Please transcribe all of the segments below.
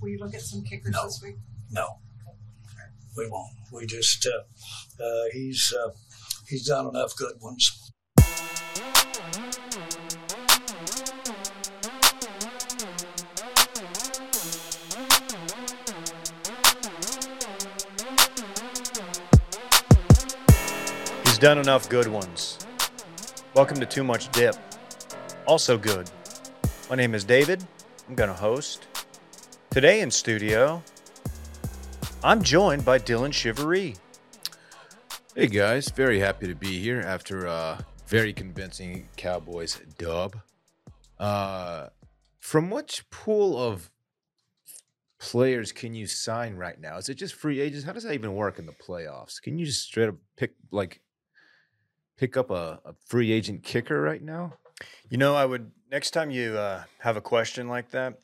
Will you look at some kickers No. this week? No, we won't. We just uh, uh, he's uh, he's done enough good ones. He's done enough good ones. Welcome to Too Much Dip. Also good. My name is David. I'm going to host. Today in studio, I'm joined by Dylan Shivery. Hey guys, very happy to be here after a very convincing Cowboys dub. Uh, from which pool of players can you sign right now? Is it just free agents? How does that even work in the playoffs? Can you just straight up pick like pick up a, a free agent kicker right now? You know, I would, next time you uh, have a question like that,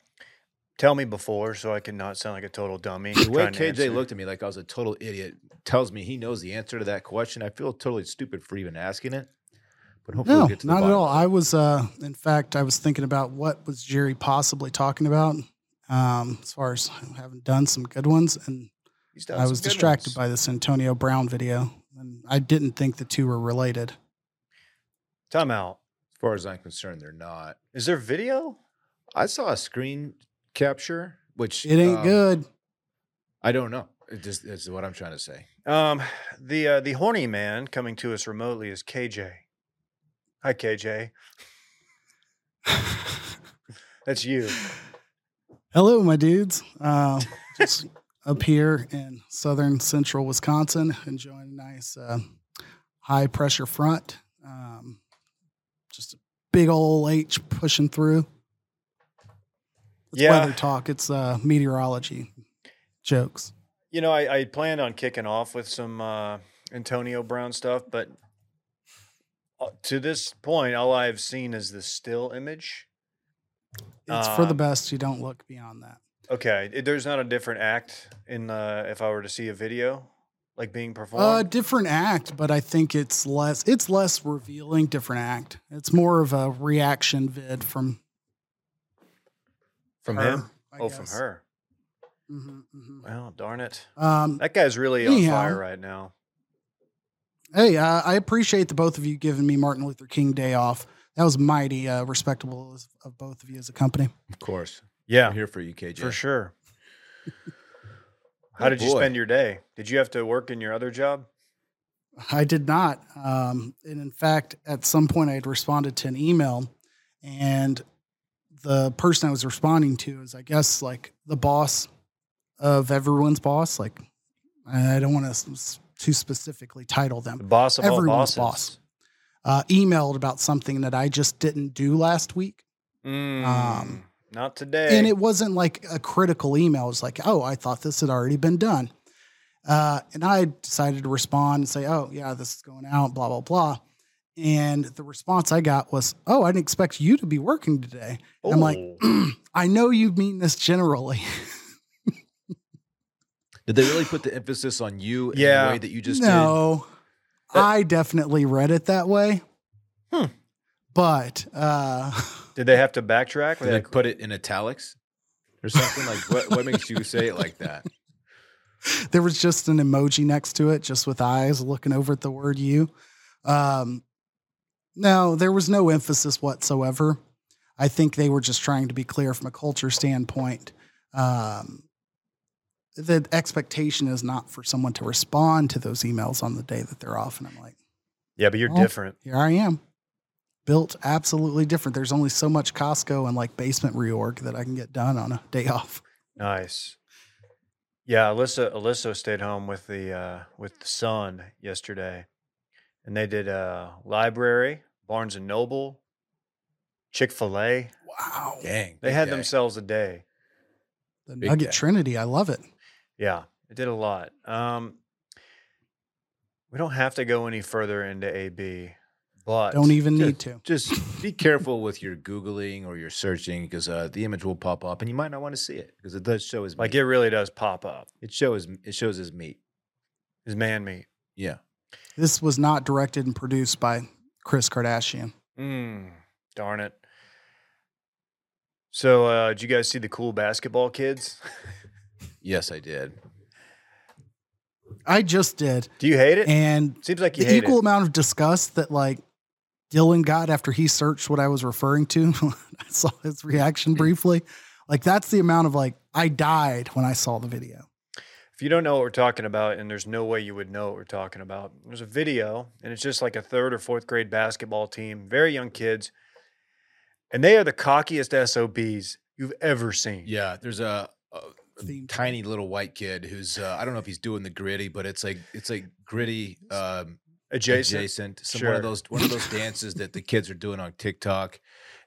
tell me before so I can not sound like a total dummy. The way KJ looked at me like I was a total idiot tells me he knows the answer to that question. I feel totally stupid for even asking it. But hopefully No, we'll get to the not at all. I was, uh, in fact, I was thinking about what was Jerry possibly talking about, um, as far as having done some good ones, and I was distracted ones. by this Antonio Brown video, and I didn't think the two were related. Time out. As far as I'm concerned, they're not. Is there video? I saw a screen capture, which It ain't um, good. I don't know. It just is what I'm trying to say. Um, the uh, the horny man coming to us remotely is KJ. Hi, KJ. That's you. Hello, my dudes. Uh, just up here in southern central Wisconsin, enjoying a nice uh, high pressure front. Um, just a big old H pushing through. It's Yeah. weather talk. It's uh, meteorology jokes. You know, I, I planned on kicking off with some uh, Antonio Brown stuff, but uh, to this point, all I've seen is the still image. It's for the Um, best. You don't look beyond that. Okay, there's not a different act in uh, if I were to see a video like being performed. Uh, different act, but I think it's less. It's less revealing. Different act. It's more of a reaction vid from from her, him? I Oh, from guess. her. Mhm, mhm. Well, darn it. Um, That guy's really on fire right now. Hey, uh, I appreciate the both of you giving me Martin Luther King Day off. That was mighty uh, respectable of both of you as a company. Of course. Yeah, I'm here for you, KJ. for sure. How Oh, did you spend your day? Did you have to work in your other job? I did not. Um, and in fact, at some point, I had responded to an email, and the person I was responding to is, I guess, like the boss of everyone's boss. Like, I don't want to too specifically title them. The boss of all Everyone's bosses. boss. Uh, emailed about something that I just didn't do last week. Mm, Um, not today. And it wasn't like a critical email. It was like, oh, I thought this had already been done. Uh, and I decided to respond and say, oh, yeah, this is going out, blah, blah, blah. And the response I got was, oh, I didn't expect you to be working today. And I'm like, Oh. I know you mean this generally. Did they really put the emphasis on you in Yeah. the way that you just no, That- I definitely read it that way. Hmm. But uh, did they have to backtrack? did? Did they put it in italics or something? like what, what makes you say it like that? there was just an emoji next to it, just with eyes looking over at the word you. Um, no, there was no emphasis whatsoever. I think they were just trying to be clear from a culture standpoint. Um, the expectation is not for someone to respond to those emails on the day that they're off. And I'm like, yeah, but you're Well, different. here I am. Built absolutely different. There's only so much Costco and like basement reorg that I can get done on a day off. Nice. Yeah, Alyssa Alyssa stayed home with the uh, with the son yesterday, and they did a library, Barnes and Noble, Chick Fil A. Wow. Dang. They had day. themselves a day. The Big Nugget day. Trinity. I love it. Yeah, it did a lot. Um, we don't have to go any further into AB, but Don't even Just- need to. Just be careful with your googling or your searching because uh, the image will pop up and you might not want to see it because it does show his like it really does pop up. it shows it shows his meat. His man meat. Yeah. This was not directed and produced by Kris Kardashian. Mm, darn it. So, uh, did you guys see the cool basketball kids? Yes, I did. I just did, Do you hate it? and Seems like you the hate equal it. amount of disgust that like Dylan got after he searched what I was referring to. I saw his reaction briefly. Like that's the amount of like I died when I saw the video. If you don't know what we're talking about, and there's no way you would know what we're talking about, there's a video, and it's just like a third or fourth grade basketball team, very young kids, and they are the cockiest SOBs you've ever seen. Yeah, there's a, a, a Theme tiny little white kid who's uh, I don't know if he's doing the gritty, but it's like it's like gritty um, Adjacent. adjacent. Some one of those one of those dances that the kids are doing on TikTok,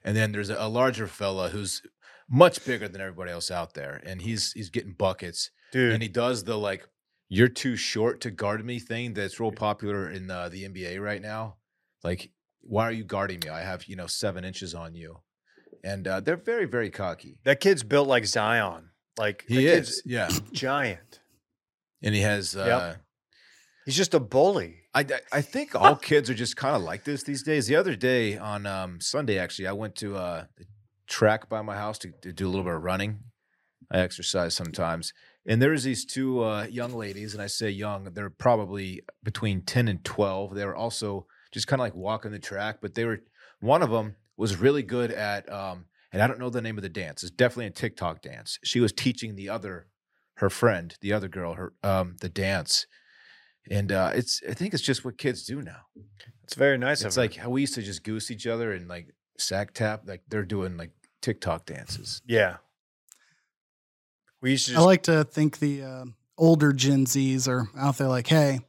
and then there's a, a larger fella who's much bigger than everybody else out there, and he's he's getting buckets, Dude, and he does the like "you're too short to guard me" thing that's real popular in uh, the NBA right now. Like, why are you guarding me? I have you know seven inches on you, and uh, they're very very cocky. that kid's built like Zion. Like He is, kid's yeah, giant. and he has. Uh, He's just a bully. I, I- I think all kids are just kind of like this these days. The other day on um, Sunday, actually, I went to uh, the track by my house to, to do a little bit of running. I exercise sometimes, and there was these two uh, young ladies, and I say young, they're probably between ten and twelve. They were also just kind of like walking the track, but they were one of them was really good at, um, and I don't know the name of the dance. It's definitely a TikTok dance. She was teaching the other, her friend, the other girl, her um, the dance and uh, it's I think it's just what kids do now. It's very nice It's like how we used to just goose each other and like sack tap. Like they're doing like TikTok dances. yeah. We used to I like to think the uh, older Gen Zs are out there like, hey,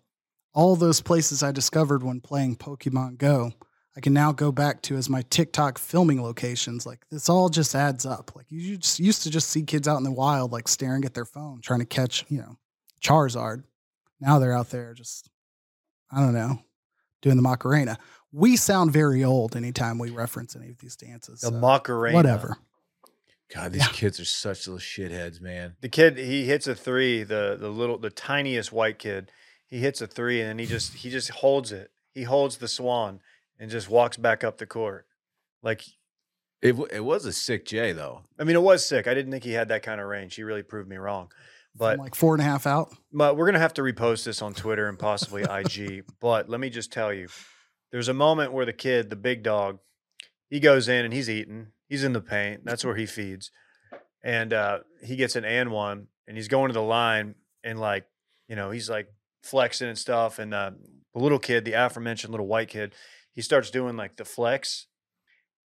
all those places I discovered when playing Pokemon Go, I can now go back to as my TikTok filming locations. Like this all just adds up. Like you just used to just see kids out in the wild, like staring at their phone, trying to catch, you know, Charizard. Now they're out there just, I don't know, doing the Macarena. We sound very old anytime we reference any of these dances. the so Macarena. whatever. God, these Yeah. kids are such little shitheads, man. The kid he hits a three, the the little the tiniest white kid. He hits a three and then he just he just holds it. He holds the swan and just walks back up the court. Like It it was a sick J though. I mean, it was sick. I didn't think he had that kind of range. He really proved me wrong. But From like four and a half out. But we're gonna have to repost this on Twitter and possibly IG. But let me just tell you, there's a moment where the kid, the big dog, he goes in and he's eating. He's in the paint. That's where he feeds, and uh, he gets an and one, and he's going to the line, and like, you know, he's like flexing and stuff. And uh, the little kid, the aforementioned little white kid, he starts doing like the flex.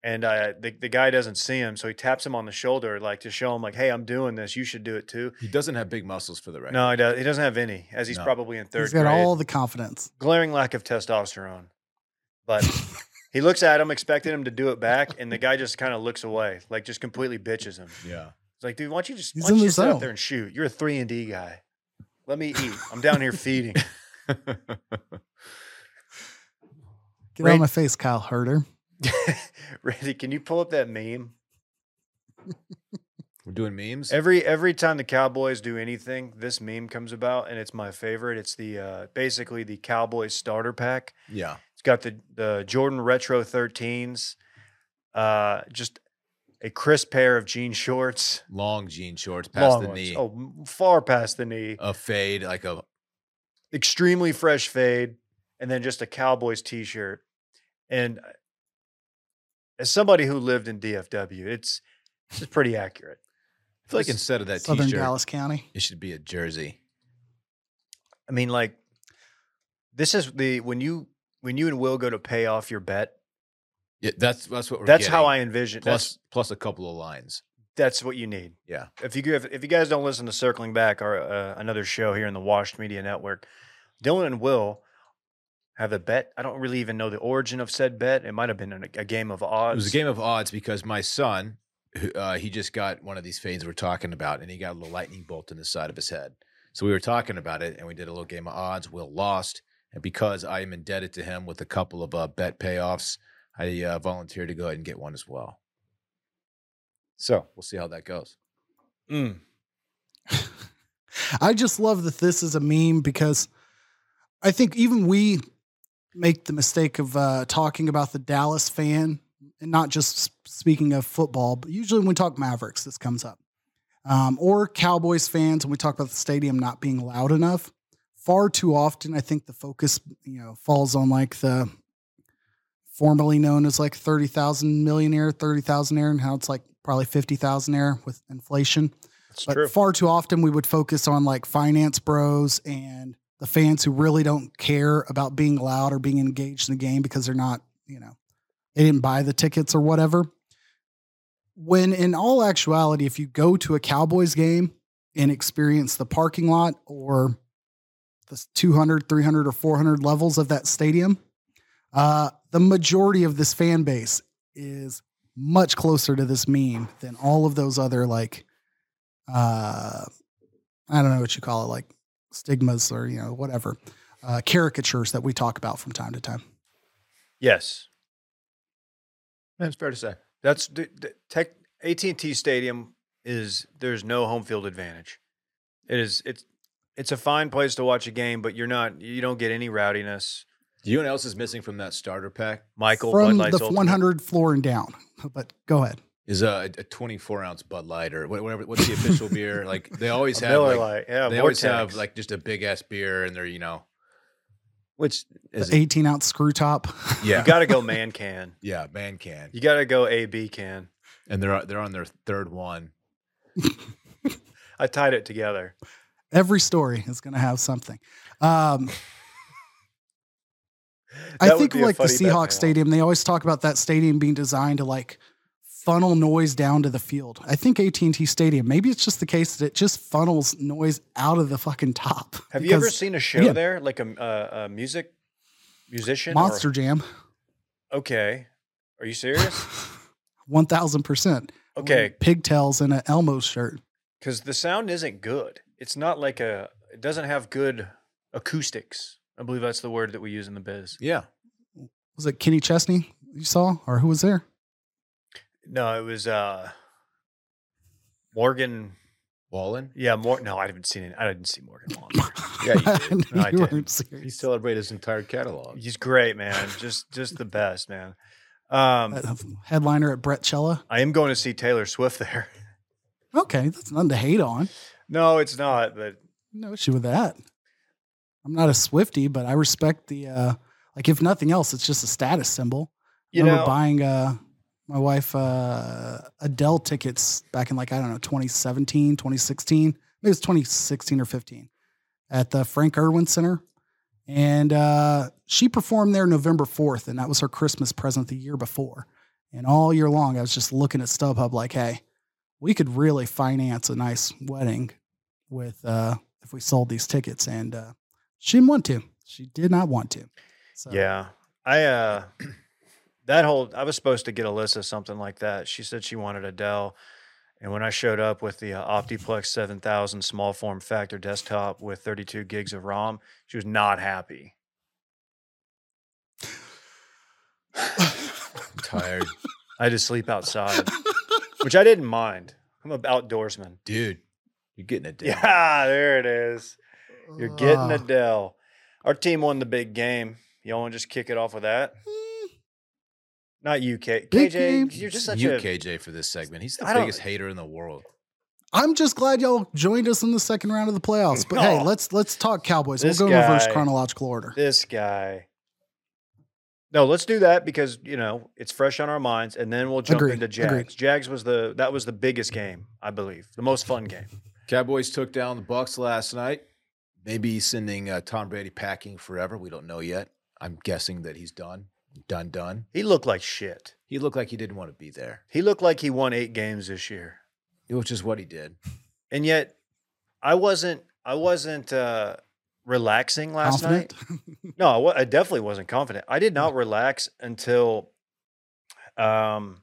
And uh, the, the guy doesn't see him, so he taps him on the shoulder, like to show him, like, "Hey, I'm doing this. You should do it too." He doesn't have big muscles for the record. No, he, does, he doesn't have any, as he's No. probably in third He's got grade. all the confidence. Glaring lack of testosterone. But he looks at him, expecting him to do it back, and the guy just kind of looks away, like just completely bitches him. Yeah. It's like, dude, why don't you just, He's why don't in you the sit out zone. there and shoot? You're a three and D guy. Let me eat. I'm down here feeding. Get Right. out of my face, Kyle Herter. Randy, can you pull up that meme? We're doing memes. Every every time the Cowboys do anything, this meme comes about, and it's my favorite. It's the uh, basically the Cowboys starter pack. yeah. It's got the the Jordan Retro 13s, uh, just a crisp pair of jean shorts, Long jean shorts past long the ones. knee. Oh, far past the knee. A fade, like a Extremely fresh fade, and then just a Cowboys t-shirt. And uh, as somebody who lived in DFW, it's it's pretty accurate. I feel like instead of that Southern t-shirt, Dallas County. it should be a jersey. I mean, like this is the when you when you and Will go to pay off your bet. Yeah, that's that's what we're That's how. I envision. That's plus plus a couple of lines. that's what you need. Yeah. If you if, if you guys don't listen to Circling Back or uh, another show here in the Washed Media Network, Dylan and Will have a bet. I don't really even know the origin of said bet. It might have been a, a game of odds. It was a game of odds because my son, who, uh, he just got one of these fades we're talking about, and he got a little lightning bolt in the side of his head. So we were talking about it, and we did a little game of odds. Will lost, and because I am indebted to him with a couple of uh, bet payoffs, I uh, volunteered to go ahead and get one as well. So we'll see how that goes. Mm. I just love that this is a meme because I think even we make the mistake of uh, talking about the Dallas fan and not just speaking of football, but usually when we talk Mavericks, this comes up. Um, or Cowboys fans, when we talk about the stadium not being loud enough, far too often, I think the focus, you know, falls on like the formerly known as like 30,000 millionaire, 30,000 air, and how it's like probably 50,000 air with inflation. That's But true. far too often we would focus on like finance bros and the fans who really don't care about being loud or being engaged in the game because they're not, you know, they didn't buy the tickets or whatever. When in all actuality, if you go to a Cowboys game and experience the parking lot or the 200, 300, or 400 levels of that stadium, uh, the majority of this fan base is much closer to this meme than all of those other like uh I don't know what you call it, like stigmas or you know whatever uh, caricatures that we talk about from time to time. yes. That's fair to say. That's the, the tech AT&T Stadium is there's no home field advantage. It is it's it's a fine place to watch a game, but you're not you don't get any rowdiness. Do you know what else is missing from that starter pack? Michael Bud From Light's the Ultimate. 100 floor and down. But go ahead. Is a, a 24 ounce Bud Light or whatever. What's the official beer? Like they always A have. Miller like, Lite, yeah, they always have like just a big ass beer, and they're you know, which is The 18 ounce screw top. yeah, you got to go man can. yeah, man can, You got to go AB can. and they're they're on their third one. I tied it together. Every story is going to have something. Um, I think like the Seahawks stadium, they always talk about that stadium being designed to like funnel noise down to the field. I think AT&T Stadium, maybe it's just the case that it just funnels noise out of the fucking top. Have you ever seen a show yeah. there, like a, a, a music musician? or- Monster Jam? okay, are you serious? 1000%. Okay, Pigtails and an Elmo shirt. because the sound isn't good. It's not like a. It doesn't have good acoustics. I believe that's the word that we use in the biz. Yeah, Was it Kenny Chesney you saw or who was there? No, it was uh Morgan. Wallen. Yeah, Mor. No, I haven't seen it. I didn't see Morgan Wallen. Yeah, you I knew No, I didn't. serious. He celebrated his entire catalog. He's great, man. Just just the best, man. Um, Uh, headliner at Brett Cella. I am going to see Taylor Swift there. Okay, that's nothing to hate on. No, it's not. But No issue with that. I'm not a Swifty, but I respect the uh like if nothing else, it's just a status symbol. you I remember know, buying uh my wife uh Adele tickets back in like I don't know 2017, 2016. Maybe it was 2016 or 15 at the Frank Erwin Center. And uh she performed there November 4th and that was her Christmas present the year before. And all year long I was just looking at StubHub like, "Hey, we could really finance a nice wedding with uh if we sold these tickets and uh she didn't want to. She did not want to. So yeah, I uh, that whole I was supposed to get Alyssa something like that. She said she wanted Adele, and when I showed up with the uh, OptiPlex 7000 small form factor desktop with 32 gigs of ROM, she was not happy. I'm tired, I had to sleep outside, which I didn't mind. I'm an outdoorsman. dude. You're getting it down. Yeah, there it is. You're getting Uh, Adele. Our team won the big game. Y'all want to just kick it off with that? Not you, K- Big KJ. game. You're just such you, a KJ, for this segment. He's the I don't- biggest hater in the world. I'm just glad y'all joined us in the second round of the playoffs. But hey, Oh. let's let's talk Cowboys. This we'll go in reverse guy- chronological order. this guy. No, let's do that because you know it's fresh on our minds, and then we'll jump Agreed, into Jags. agreed. Jags was the that was the biggest game, I believe, the most fun game. Cowboys took down the Bucs last night. Maybe he's sending uh, Tom Brady packing forever. We don't know yet. I'm guessing that he's done, done, done. He looked like shit. He looked like he didn't want to be there, He looked like he won eight games this year. which is what he did. and yet I wasn't I wasn't uh, relaxing last Confident? night. No, I, definitely wasn't confident. I did not relax until um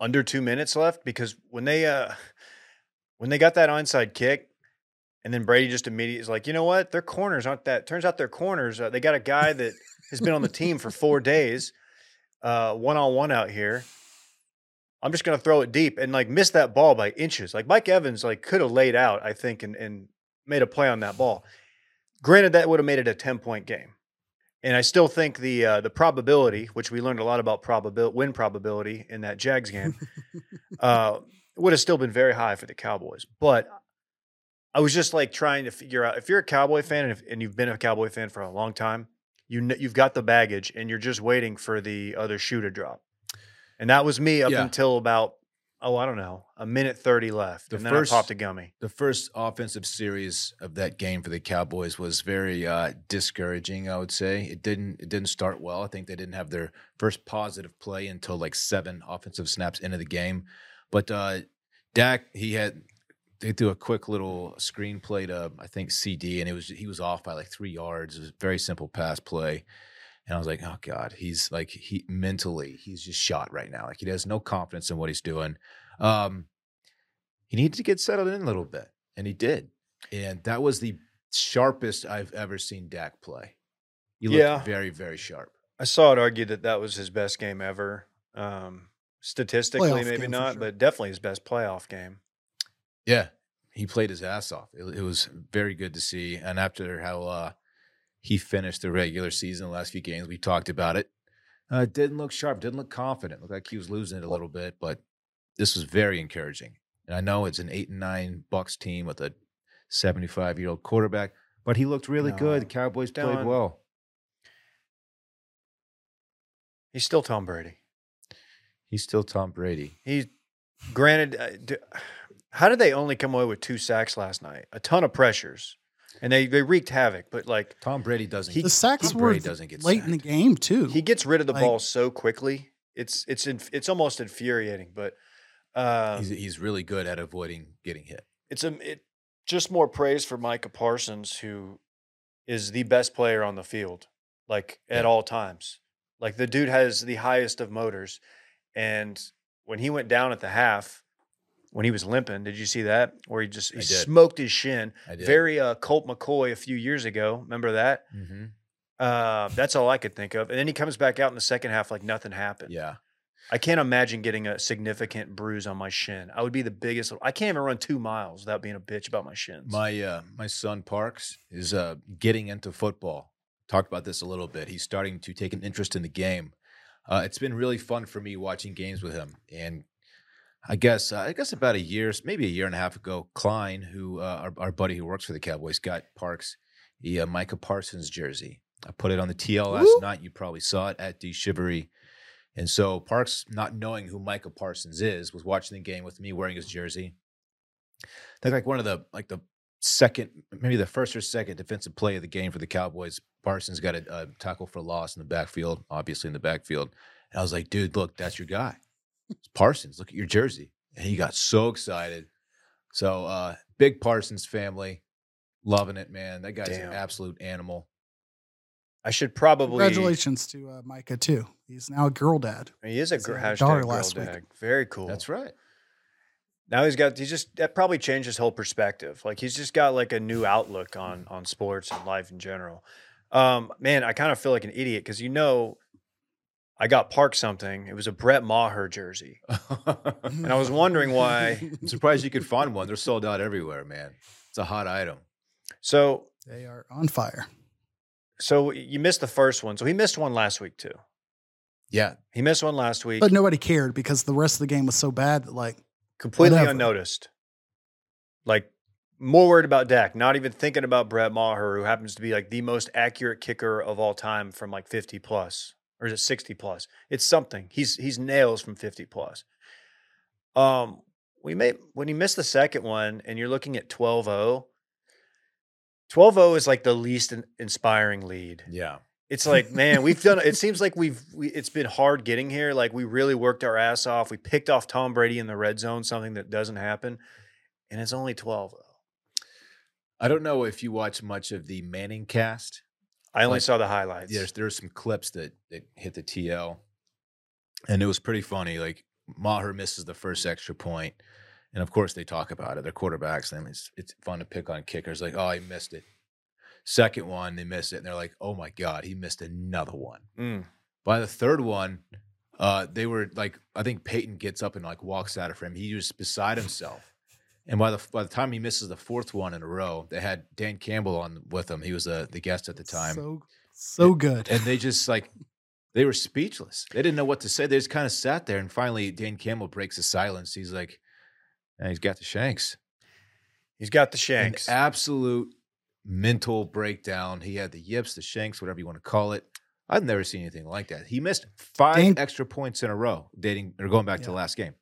under two minutes left because when they uh when they got that onside kick and then Brady just immediately is like, you know what? Their corners aren't that. Turns out their corners. Uh, they got a guy that has been on the team for four days, one on one out here. I'm just gonna throw it deep and like miss that ball by inches. Like Mike Evans, like could have laid out, I think, and, and made a play on that ball. Granted, that would have made it a 10 point game. And I still think the uh, the probability, which we learned a lot about probabil- win probability in that Jags game, uh, would have still been very high for the Cowboys. But I was just like trying to figure out if you're a Cowboy fan and, if, and you've been a Cowboy fan for a long time, you kn- you've got the baggage and you're just waiting for the other shoe to drop. And that was me up Yeah. until about oh I don't know a minute thirty left, The and then first- I popped a gummy. the first offensive series of that game for the Cowboys was very uh, discouraging. I would say it didn't it didn't start well. I think they didn't have their first positive play until like seven offensive snaps into the game. But uh, Dak, he had they threw a quick little screen play to I think CeeDee, and it was he was off by like three yards. It was a very simple pass play. And I was like, oh God, he's like he mentally, he's just shot right now. Like he has no confidence in what he's doing. Um, he needed to get settled in a little bit, and he did. And that was the sharpest I've ever seen Dak play. He looked Yeah. very, very sharp. I saw it argued that that was his best game ever. Um, statistically, Playoff maybe not, sure. but definitely his best playoff game. Yeah, he played his ass off. It, it was very good to see. And after how uh, he finished the regular season, the last few games, we talked about it. Uh, didn't look sharp. Didn't look confident. Looked like he was losing it a little bit. But this was very encouraging. And I know it's an eight and nine Bucs team with a seventy-five year old quarterback, but he looked really No. good. The Cowboys played well. He's still Tom Brady. He's still Tom Brady. He, granted, uh, d- how did they only come away with two sacks last night? A ton of pressures, and they they wreaked havoc. But like Tom Brady doesn't. He- the sacks Tom were Brady doesn't get late in the game too. he gets rid of the Like- ball so quickly. It's it's inf- it's almost infuriating. But uh, he's, he's really good at avoiding getting hit. it's a it just more praise for Micah Parsons, who is the best player on the field, like at Yeah. all times. Like the dude has the highest of motors, and when he went down at the half, when he was limping, did you see that? Where he just he smoked his shin, I did. very uh, Colt McCoy a few years ago. Remember that? Mm-hmm. Uh, that's all I could think of. And then he comes back out in the second half like nothing happened. Yeah. I can't imagine getting a significant bruise on my shin. I would be the biggest. I can't even run two miles without being a bitch about my shins. My uh, my son Parks is uh, getting into football. Talked about this a little bit. He's starting to take an interest in the game. Uh, it's been really fun for me watching games with him. And I guess uh, I guess about a year, maybe a year and a half ago, Klein, who uh, our, our buddy who works for the Cowboys, got Parks the uh, Micah Parsons jersey. I put it on the TL last Woo! night. You probably saw it at the Shivery. And so Parks, not knowing who Micah Parsons is, was watching the game with me wearing his jersey. I think like one of the like the second, maybe the first or second defensive play of the game for the Cowboys. Parsons got a, a tackle for loss in the backfield, obviously in the backfield. And I was like, dude, look, that's your guy. It's Parsons. Look at your jersey. And he got so excited. So uh big Parsons family. Loving it, man. That guy's Damn. an absolute animal. I should probably. Congratulations to uh, Micah too. He's now a girl dad. He is a He's gr- had a hashtag daughter girl last week. Very cool. That's right. Now he's got. He just that probably changed his whole perspective. Like he's just got like a new outlook on on sports and life in general. Um, man, I kind of feel like an idiot because you know, I got parked something. It was a Brett Maher jersey, and I was wondering why. I'm surprised you could find one. They're sold out everywhere, man. It's a hot item. So they are on fire. so you missed the first one. So he missed one last week too. Yeah. He missed one last week. But nobody cared because the rest of the game was so bad that like completely Whatever. unnoticed. Like more worried about Dak, not even thinking about Brett Maher, who happens to be like the most accurate kicker of all time from like 50 plus, or is it 60 plus? It's something. He's he's nails from 50 plus. Um, we may when you miss the second one and you're looking at 12-0, 12-0 is like the least in- inspiring lead. Yeah. It's like, man, we've done. It seems like we've. We, it's been hard getting here. Like we really worked our ass off. We picked off Tom Brady in the red zone, something that doesn't happen, and it's only twelve. I don't know if you watch much of the Manning cast. I only Like, saw the highlights. There's there's some clips that that hit the TL, and it was pretty funny. Like Maher misses the first extra point, and of course they talk about it. They're quarterbacks, and it's it's fun to pick on kickers. Like, oh, he missed it. Second one, they missed it, and they're like, oh my god, he missed another one. Mm. By the third one, uh, they were like, I think Peyton gets up and like walks out of frame. He was beside himself. And by the by the time he misses the fourth one in a row, they had Dan Campbell on with him. He was uh, the guest at the time So So good. and they just like they were speechless. They didn't know what to say. They just kind of sat there, and finally, Dan Campbell breaks the silence. He's like, "Yeah, "He's got the shanks." He's got the An shanks. absolute mental breakdown. He had the yips, the shanks, whatever you want to call it. I've never seen anything like that. He missed five Dan- extra points in a row, dating or going back to the last game.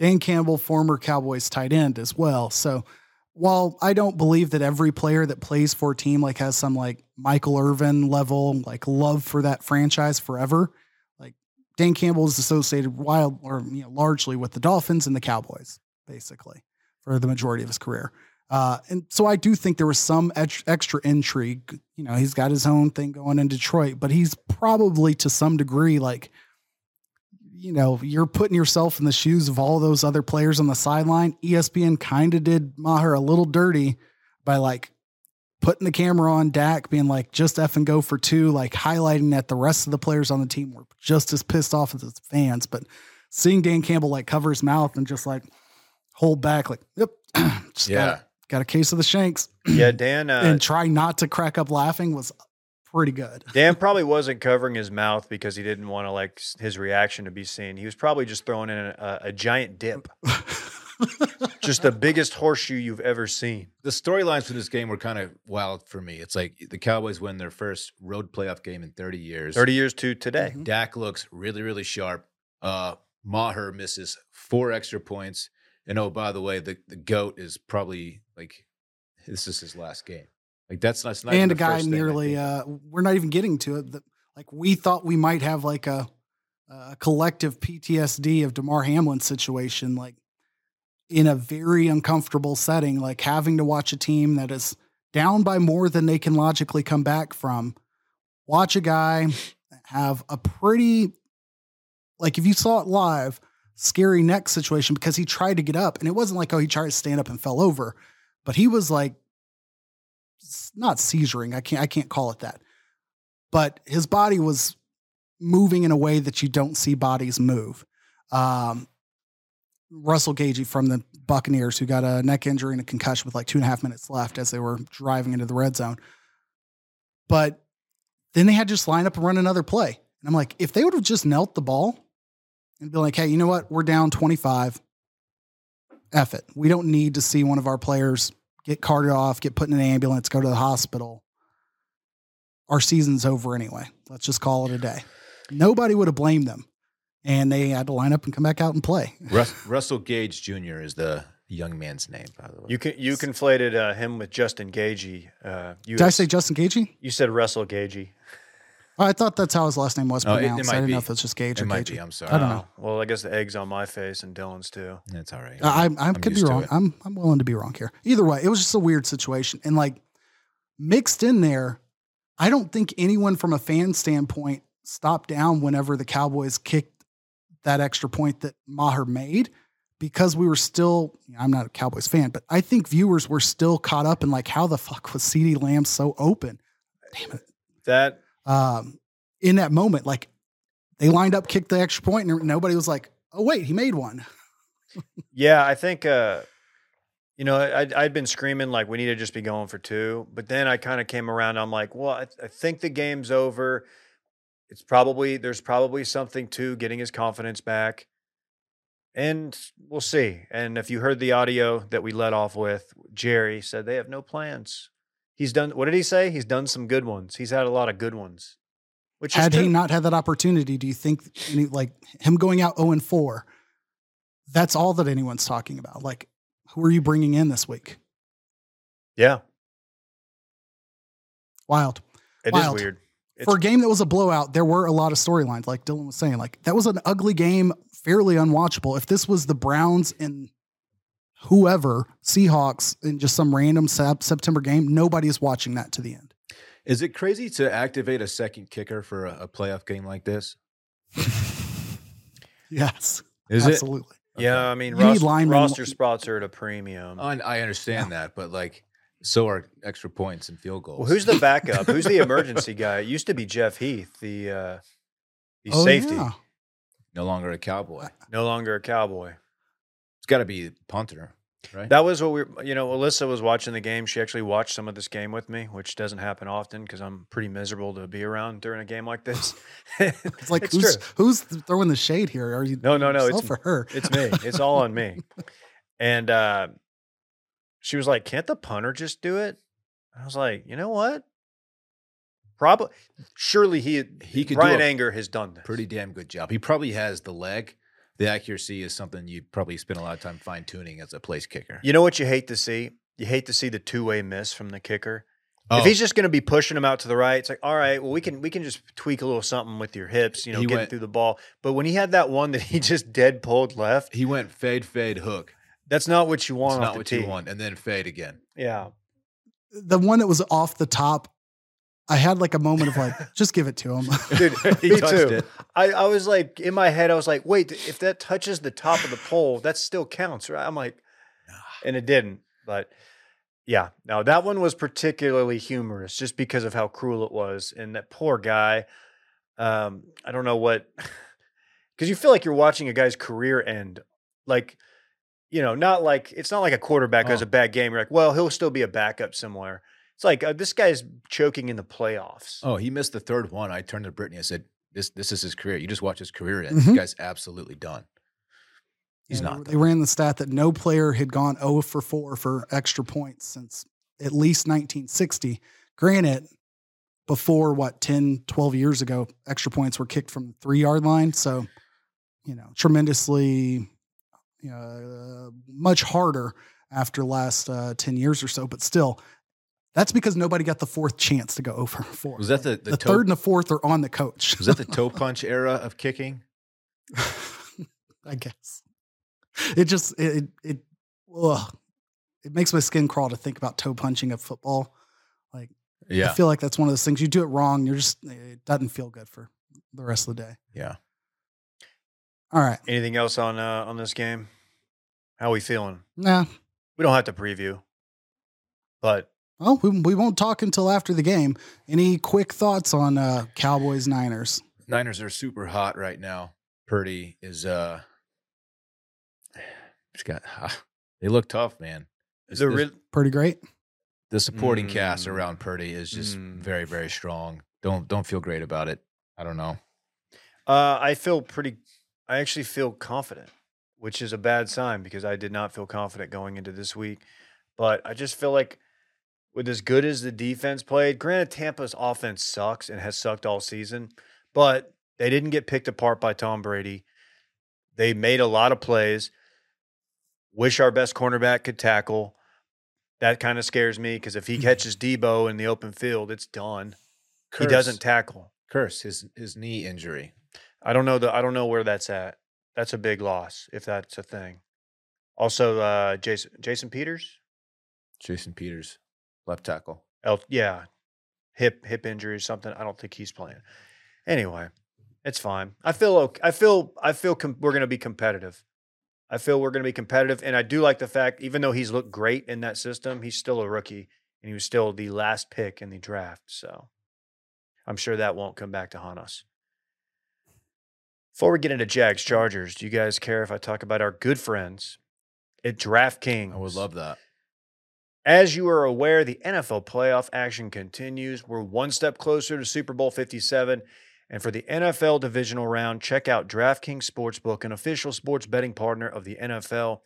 Dan Campbell, former Cowboys tight end as well. So while I don't believe that every player that plays for a team like has some like Michael Irvin level like love for that franchise forever, like Dan Campbell is associated wild or you know largely with the Dolphins and the Cowboys basically for the majority of his career. Uh, and so I do think there was some ex- extra intrigue. You know, he's got his own thing going in Detroit, but he's probably to some degree like you know, you're putting yourself in the shoes of all those other players on the sideline. ESPN kind of did Maher a little dirty by like putting the camera on Dak, being like, just F and go for two, like highlighting that the rest of the players on the team were just as pissed off as the fans. But seeing Dan Campbell like cover his mouth and just like hold back, like, yep, just Yeah. got, got a case of the shanks yeah, Dan. Uh, and try not to crack up laughing was pretty good. Dan probably wasn't covering his mouth because he didn't want to like his reaction to be seen. He was probably just throwing in a, a giant dip, just the biggest horseshoe you've ever seen. The storylines for this game were kind of wild for me. It's like the Cowboys win their first road playoff game in 30 years. Thirty years to today. Mhm. Dak looks really, really sharp. Uh, Maher misses four extra points. And oh, by the way, the, the GOAT is probably like, this is his last game. Like, that's not, not and a guy first thing I nearly uh we're not even getting to it like we thought we might have like a, a collective PTSD of Damar Hamlin situation like in a very uncomfortable setting like having to watch a team that is down by more than they can logically come back from watch a guy have a pretty like if you saw it live scary neck situation because he tried to get up and it wasn't like oh he tried to stand up and fell over but he was like not seizuring. I can't I can't call it that. But his body was moving in a way that you don't see bodies move. Um, Russell Gagey from the Buccaneers, who got a neck injury and a concussion with like two and a half minutes left as they were driving into the red zone. But then they had to just line up and run another play. And I'm like, if they would have just knelt the ball and been like, hey, you know what? We're down 25. F it. We don't need to see one of our players get carted off, get put in an ambulance, go to the hospital. Our season's over anyway. Let's just call it a day. Nobody would have blamed them. And they had to line up and come back out and play. Rus- Russell Gage Jr. is the young man's name, by the way. You can you conflated uh, him with Justin Gagey. Uh, Did I say Justin Gagey? you said Russell Gagey. Oh, I thought that's how his last name was Oh, it- it pronounced. I might didn't know be. if it's just Gage it or might Gagey. be. I'm sorry. I don't know. Oh, Well, I guess the eggs on my face and Dylan's too. That's all right. I, I, I could be used to wrong. it. I'm I'm willing to be wrong here. Either way, it was just a weird situation, and like mixed in there, I don't think anyone from a fan standpoint stopped down whenever the Cowboys kicked that extra point that Maher made because we were still. I'm not a Cowboys fan, but I think viewers were still caught up in like how the fuck was CeeDee Lamb so open? Damn it! That Um, in that moment, like they lined up, kicked the extra point, and nobody was like, "Oh wait, he made one." Yeah, I think uh you know, I'd, I'd been screaming like we need to just be going for two, but then I kind of came around. I'm like, well, I, I think the game's over. It's probably there's probably something to getting his confidence back, and we'll see. And if you heard the audio that we let off with, Jerry said they have no plans. He's done. What did he say? He's done some good ones. He's had a lot of good ones. Which had is he not had that opportunity, do you think any, like him going out 0 and 4, that's all that anyone's talking about? Like, who are you bringing in this week? yeah, Wild. it is Wild. weird. It's, For a game that was a blowout, there were a lot of storylines, like Dylan was saying. Like, that was an ugly game, fairly unwatchable. If this was the Browns and whoever, Seahawks, in just some random September game, nobody's watching that to the end. Is it crazy to activate a second kicker for a, a playoff game like this? Yes, Is it? absolutely. yeah, Okay. I mean, You need roster, linemen- roster spots are at a premium. And I understand that, but like, so are extra points and field goals. Well, who's the backup? who's the emergency guy? It used to be Jeff Heath, the uh, the Oh, safety, yeah. no longer a cowboy? no longer a cowboy. It's got to be punter. right? That was what we, were you know, Alyssa was watching the game. She actually watched some of this game with me, which doesn't happen often because I'm pretty miserable to be around during a game like this. It's like It's who's true. who's throwing the shade here? Are you No, no, no, yourself it's- for her? It's me. It's all on me. And uh, she was like, "Can't the punter just do it?" I was like, "You know what? Probably, surely he He could do Bryan a Anger has done this. Pretty damn good job. He probably has the leg. The accuracy is something you probably spend a lot of time fine tuning as a place kicker. You know what you hate to see? You hate to see the two way miss from the kicker. Oh, If he's just going to be pushing him out to the right, it's like, all right, well, we can we can just tweak a little something with your hips, you know, He getting went- through the ball. But when he had that one that he just dead pulled left, he went fade, fade, hook. that's not what you It's want. off not the what tee. you want, and then fade again. Yeah, the one that was off the top. I had like a moment of like, just give it to him. dude, me touched too. it. I, I was like in my head, I was like, wait, if that touches the top of the pole, that still counts, right? I'm like, and it didn't. But yeah, no, that one was particularly humorous just because of how cruel it was. And that poor guy, um, I don't know what, because you feel like you're watching a guy's career end. Like, you know, not like it's not like a quarterback who has Oh. a bad game. You're like, well, he'll still be a backup somewhere. It's like uh, this guy's choking in the playoffs. Oh, he missed the third one. I turned to Brittany and said, "This, this is his career. You just watch his career end. Mhm. This guy's absolutely done. He's Yeah, not. They done. ran the stat that no player had gone 0 for 4 for extra points since at least 1960. Granted, before what 10, 12 years ago, extra points were kicked from the three yard line. So, you know, tremendously, uh, much harder after last uh, 10 years or so. But still, that's because nobody got the fourth chance to go over four. Was that the the, the toe, third and the fourth are on the coach. Was that the toe punch era of kicking? I guess. It just it it, ugh, it makes my skin crawl to think about toe punching at football. I Yeah, I feel like that's one of those things you do it wrong, you're just it doesn't feel good for the rest of the day. yeah. All right. Anything else on uh, on this game? How we feeling? Nah. We don't have to preview, but Well, we, we won't talk until after the game. Any quick thoughts on uh, Cowboys Niners? Niners are super hot right now. Purdy is uh, he's got. they look tough, man. the the, real Pretty great. the supporting cast Mm. around Purdy is just Mm. very, very strong. Don't don't feel great about it. I don't know. Uh, I feel pretty. I actually feel confident, which is a bad sign because I did not feel confident going into this week. But I just feel like with as good as the defense played, granted Tampa's offense sucks and has sucked all season, but they didn't get picked apart by Tom Brady. They made a lot of plays. Wish our best cornerback could tackle. That kind of scares me because if he catches Deebo in the open field, it's done. He doesn't tackle. curse his his knee injury. I don't know the I don't know where that's at. That's a big loss if that's a thing. Also, uh, Jason Jason Peters, Jason Peters, left tackle. El, yeah, hip hip injury or something. I don't think he's playing. Anyway, it's fine. I feel okay. I feel I feel com- we're going to be competitive. I feel we're going to be competitive, and I do like the fact, even though he's looked great in that system, he's still a rookie, and he was still the last pick in the draft. So, I'm sure that won't come back to haunt us. Before we get into Jags Chargers, do you guys care if I talk about our good friends at DraftKings? I would love that. As you are aware, the NFL playoff action continues. We're one step closer to Super Bowl 57. And for the NFL divisional round, check out DraftKings Sportsbook, an official sports betting partner of the NFL.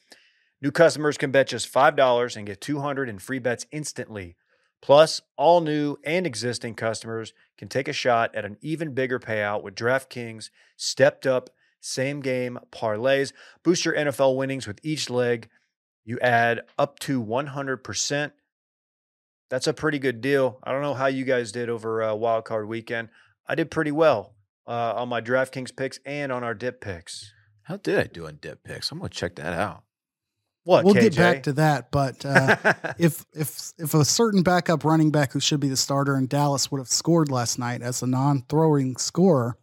New customers can bet just $5 and get 200 in free bets instantly. Plus, all new and existing customers can take a shot at an even bigger payout with DraftKings stepped up same game parlays. Boost your NFL winnings with each leg. You add up to 100%. That's a pretty good deal. I don't know how you guys did over uh, Wild Card Weekend. I did pretty well uh, on my DraftKings picks and on our dip picks. How did I do on dip picks? I'm gonna check that out. What? we'll KJ? get back to that, but uh, if if if a certain backup running back who should be the starter in Dallas would have scored last night as a non-throwing scorer,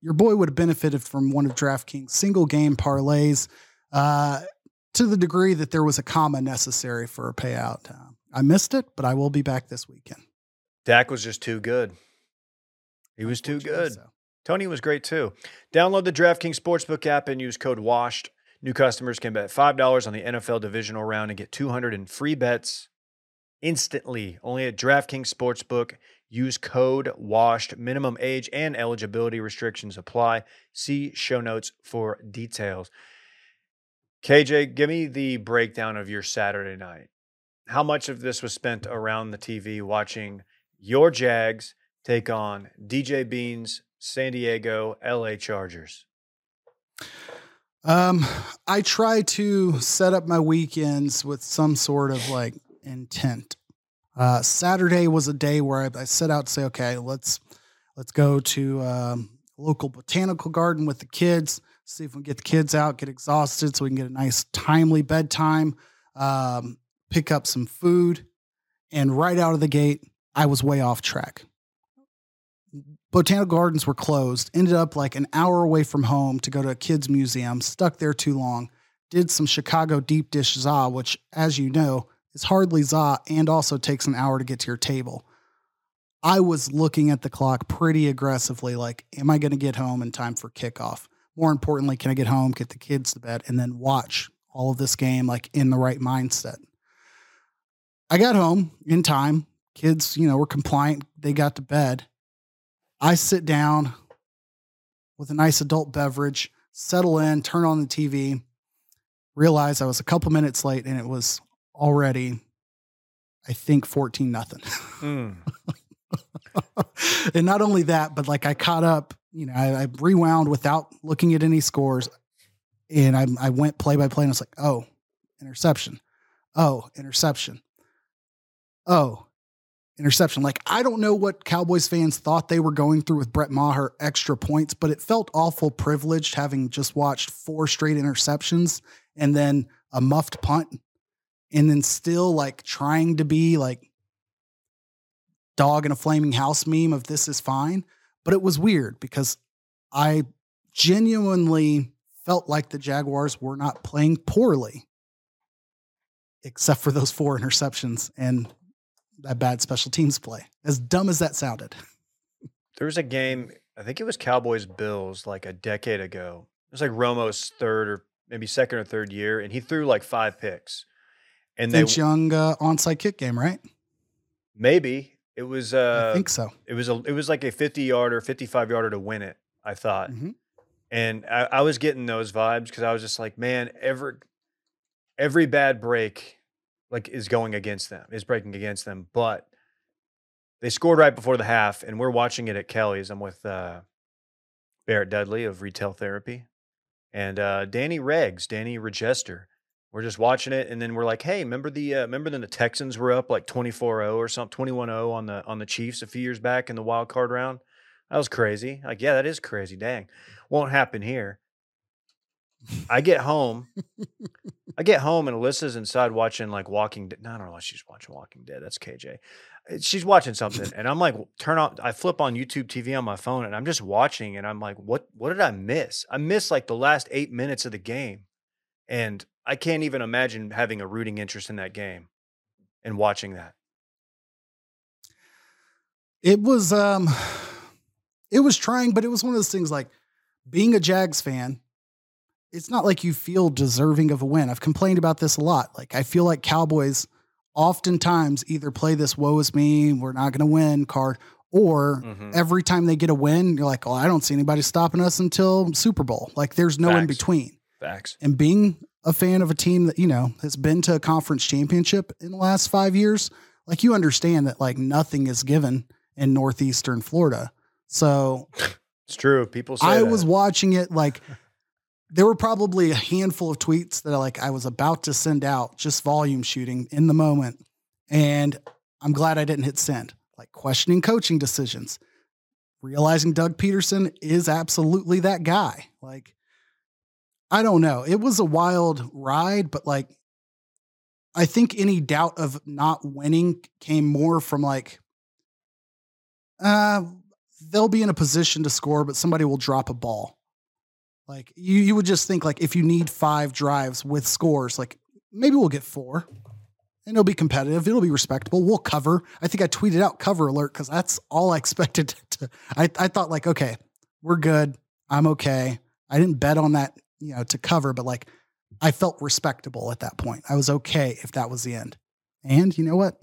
your boy would have benefited from one of DraftKings single game parlays uh, to the degree that there was a comma necessary for a payout. Uh, I missed it, but I will be back this weekend. Dak was just too good. He was too good. so. Tony was great too. Download the DraftKings Sportsbook app and use code WASHED New customers can bet $5 on the NFL divisional round and get 200 in free bets instantly. Only at DraftKings Sportsbook. Use code WASHED. Minimum age and eligibility restrictions apply. See show notes for details. KJ, give me the breakdown of your Saturday night. How much of this was spent around the TV watching your Jags take on DJ Beans, San Diego, LA Chargers? Um, I try to set up my weekends with some sort of like intent. Uh, Saturday was a day where I, I set out to say, okay, let's let's go to um, local botanical garden with the kids. See if we can get the kids out, get exhausted, so we can get a nice timely bedtime. Um, pick up some food, and right out of the gate, I was way off track. Botanical gardens were closed. Ended up like an hour away from home to go to a kids museum. Stuck there too long. Did some Chicago deep dish za, which, as you know, is hardly za and also takes an hour to get to your table. I was looking at the clock pretty aggressively, like, am I going to get home in time for kickoff? More importantly, can I get home, get the kids to bed, and then watch all of this game like in the right mindset? I got home in time. Kids, you know, were compliant. They got to bed. I sit down with a nice adult beverage, settle in, turn on the TV, realize I was a couple minutes late and it was already, I think, 14 nothing. Mm. and not only that, but like I caught up, you know, I, I rewound without looking at any scores and I, I went play by play and I was like, oh, interception. Oh, interception. Oh, interception. Like, I don't know what Cowboys fans thought they were going through with Brett Maher extra points, but it felt awful privileged having just watched four straight interceptions and then a muffed punt and then still like trying to be like dog in a flaming house meme of this is fine. But it was weird because I genuinely felt like the Jaguars were not playing poorly, except for those four interceptions and that bad special teams play. As dumb as that sounded. There was a game, I think it was Cowboys Bills like a decade ago. It was like Romo's third or maybe second or third year, and he threw like five picks. And they Vince Young uh, onside kick game, right? maybe it was uh I think so. it was a it was like a 50 yarder, 55 yarder to win it, I thought. Mhm. And I, I was getting those vibes because I was just like, man, every every bad break like is going against them, is breaking against them. But they scored right before the half, and we're watching it at Kelly's. I'm with uh, Barrett Dudley of Retail Therapy and uh, Danny Reggs, Danny Regester. We're just watching it, and then we're like, "Hey, remember the uh, remember then the Texans were up like 24-0 or something, 21-0 on the on the Chiefs a few years back in the wild card round. That was crazy. Like, yeah, that is crazy. Dang, won't happen here. I get home, I get home, and Alyssa's inside watching like Walking Dead. No, I don't know why she's watching Walking Dead. That's KJ. Uh, She's watching something, and I'm like, turn on. I flip on YouTube TV on my phone, and I'm just watching, and I'm like, what? What did I miss? I missed like the last eight minutes of the game, and I can't even imagine having a rooting interest in that game and watching that. It was um it was trying, but it was one of those things like being a Jags fan, it's not like you feel deserving of a win. I've complained about this a lot. Like I feel like Cowboys oftentimes either play this woe is me, we're not gonna win card, or Mhm. every time they get a win, you're like, Oh, I don't see anybody stopping us until Super Bowl. Like there's no in between. Facts. And being a fan of a team that, you know, has been to a conference championship in the last five years, like you understand that like nothing is given in northeastern Florida. So It's true. People say I that. was watching it like there were probably a handful of tweets that like I was about to send out, just volume shooting in the moment. And I'm glad I didn't hit send. Like questioning coaching decisions. Realizing Doug Pederson is absolutely that guy. Like I don't know. It was a wild ride, but like I think any doubt of not winning came more from like uh they'll be in a position to score, but somebody will drop a ball. Like you, you would just think like if you need five drives with scores, like maybe we'll get four, and it'll be competitive. It'll be respectable. We'll cover. I think I tweeted out cover alert because that's all I expected to. I I thought like okay, we're good. I'm okay. I didn't bet on that, you know, to cover, but like I felt respectable at that point. I was okay if that was the end. And you know what?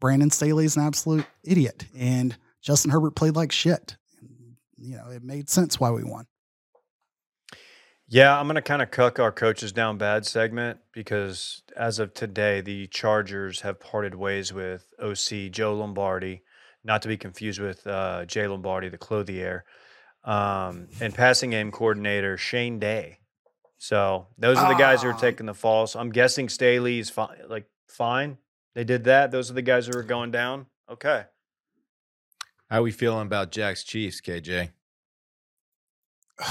Brandon Staley is an absolute idiot, and Justin Herbert played like shit. You know, it made sense why we won. Yeah, I'm going to kind of cuck our coaches down bad segment because as of today, the Chargers have parted ways with OC Joe Lombardi, not to be confused with uh, Jay Lombardi, the clothier, um, and passing game coordinator Shane Day. So those are the guys who are Ah. taking the fall. So I'm guessing Staley is fine. Like fine, they did that. Those are the guys who are going down. Okay. How are we feeling about Jags Chiefs, KJ?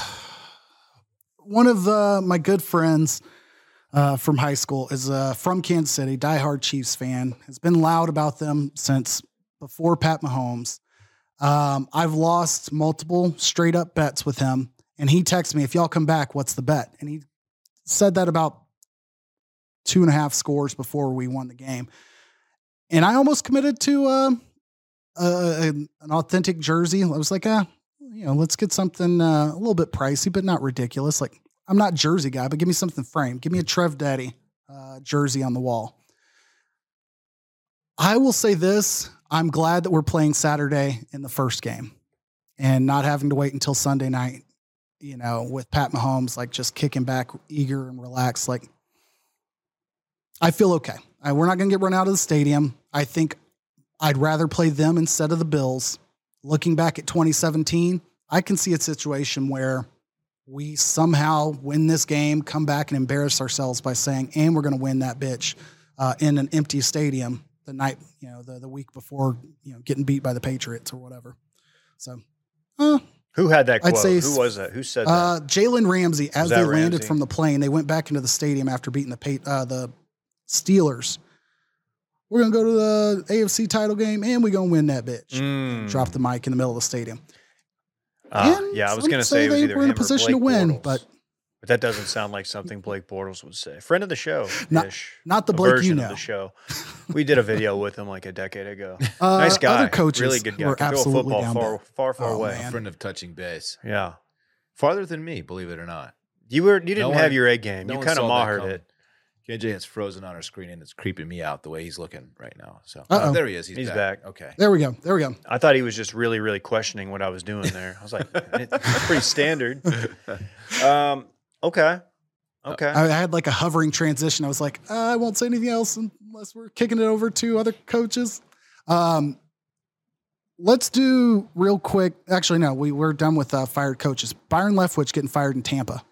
One of uh, my good friends uh, from high school is uh, from Kansas City, diehard Chiefs fan. Has been loud about them since before Pat Mahomes. Um, I've lost multiple straight up bets with him, and he texted me, "If y'all come back, what's the bet?" And he said that about two and a half scores before we won the game, and I almost committed to uh, uh, an authentic jersey. I was like, ah, you know, let's get something uh, a little bit pricey, but not ridiculous. Like, I'm not jersey guy, but give me something framed. Give me a Trev Daddy uh, jersey on the wall. I will say this: I'm glad that we're playing Saturday in the first game, and not having to wait until Sunday night. You know, with Pat Mahomes like just kicking back, eager and relaxed. Like, I feel okay. I, we're not going to get run out of the stadium. I think I'd rather play them instead of the Bills looking back at 2017, I can see a situation where we somehow win this game, come back and embarrass ourselves by saying, and we're going to win that bitch uh, in an empty stadium the night, you know, the, the week before, you know, getting beat by the Patriots or whatever. So, uh, Who had that I'd quote? say Who was that? Who said that? uh, Jalen Ramsey, as they landed Ramsey? from the plane, they went back into the stadium after beating the uh, the Steelers. We're gonna go to the AFC title game and we're gonna win that bitch. Mm. Drop the mic in the middle of the stadium. Uh, yeah, I was going to say say they were in a position to win, Bortles. but- but that doesn't sound like something Blake Bortles would say. Friend of the show, Not- ish. not the Blake you version know. of the show. We did a video with him like a decade ago. Uh, nice guy, Other coaches really good guy. were Can absolutely football down far, bad. far, far Oh, away. man. Friend of touching base. Yeah, Farther than me, believe it or not. you were. You didn't No have one- your A game. no you kind of saw that mahered it. KJ is frozen on our screen and it's creeping me out the way he's looking right now. So Uh-oh. Oh, there he is. He's, He's back. back. Okay. There we go. There we go. I thought he was just really, really questioning what I was doing there. I was like, that's pretty standard. Um, okay, okay. I, I had like a hovering transition. I was like, uh, I won't say anything else unless we're kicking it over to other coaches. Um, let's do real quick. Actually, no, we we're done with uh, fired coaches. Byron Leftwich getting fired in Tampa.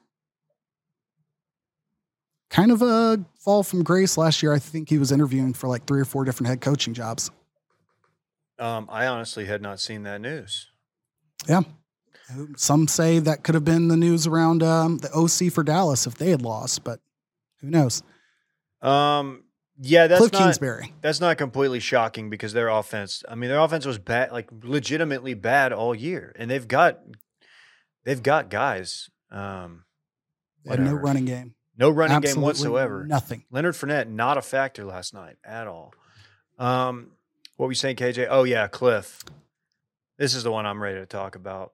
Kind of a fall from grace last year. I think he was interviewing for like three or four different head coaching jobs. Um, I honestly had not seen that news. Some say that could have been the news around um, the OC for Dallas if they had lost, but who knows? Um, yeah, that's Kliff not Kingsbury. that's not completely shocking because their offense. I mean, their offense was bad, like legitimately bad all year, and they've got they've got guys. Um, They no running game. no running game whatsoever. Nothing. Leonard Fournette not a factor last night at all. Um, what were you saying, KJ? Oh yeah, Kliff. This is the one I'm ready to talk about.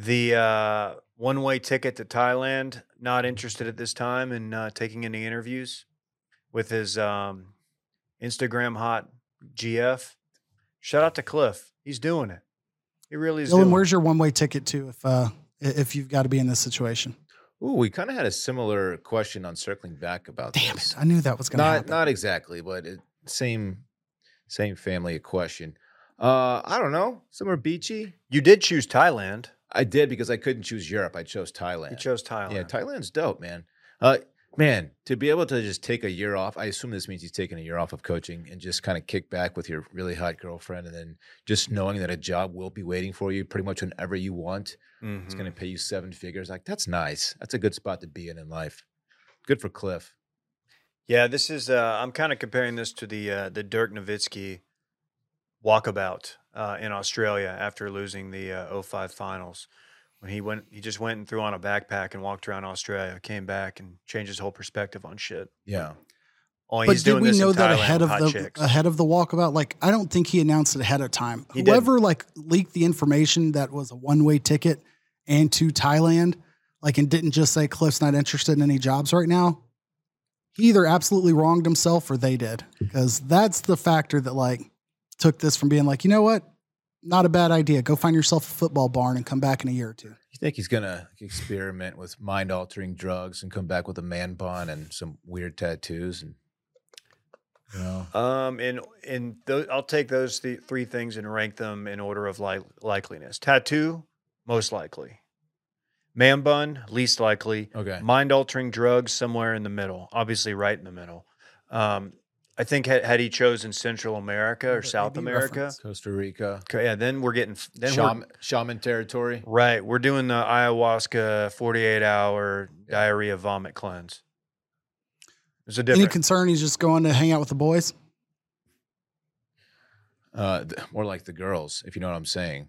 The uh, one-way ticket to Thailand. Not interested at this time in uh, taking any interviews with his um, Instagram hot GF. Shout out to Kliff. He's doing it. He really is. Dylan, doing where's your one way ticket to if uh if you've got to be in this situation? Ooh, we kind of had a similar question on circling back about Damn this. it! I knew that was going to Not happen. not exactly, but it, same same family of question. Uh, I don't know. Somewhere beachy. You did choose Thailand. I did because I couldn't choose Europe. I chose Thailand. You chose Thailand. Yeah, Thailand's dope, man. Uh, man, to be able to just take a year off, I assume this means he's taking a year off of coaching and just kind of kick back with your really hot girlfriend, and then just knowing that a job will be waiting for you pretty much whenever you want. It's Mhm. going to pay you seven figures. Like that's nice. That's a good spot to be in in life. Good for Kliff. Yeah, this is. Uh, I'm kind of comparing this to the uh, the Dirk Nowitzki walkabout uh, in Australia after losing the uh, 05 finals. When he went, he just went and threw on a backpack and walked around Australia. Came back and changed his whole perspective on shit. Yeah. Oh, but he's did doing we know that ahead of the chicks. ahead of the walkabout? Like, I don't think he announced it ahead of time. He didn't. Whoever like leaked the information that was a one way ticket and to Thailand, like and didn't just say Kliff's not interested in any jobs right now, he either absolutely wronged himself or they did. Because that's the factor that like took this from being like, you know what? Not a bad idea. Go find yourself a football barn and come back in a year or two. You think he's gonna experiment with mind altering drugs and come back with a man bun and some weird tattoos and you know? Um, and in those, I'll take those th- three things and rank them in order of li- likeliness. Tattoo, most likely. Man bun, least likely. Okay. Mind altering drugs, somewhere in the middle. Obviously, right in the middle. Um, I think had, had he chosen Central America or South America. Costa Rica. okay, yeah, then we're getting f- then we're, Shaman, shaman territory. right. We're doing the ayahuasca forty-eight hour diarrhea vomit cleanse. There's a Any concern he's just going to hang out with the boys? Uh, th- more like the girls, if you know what I'm saying.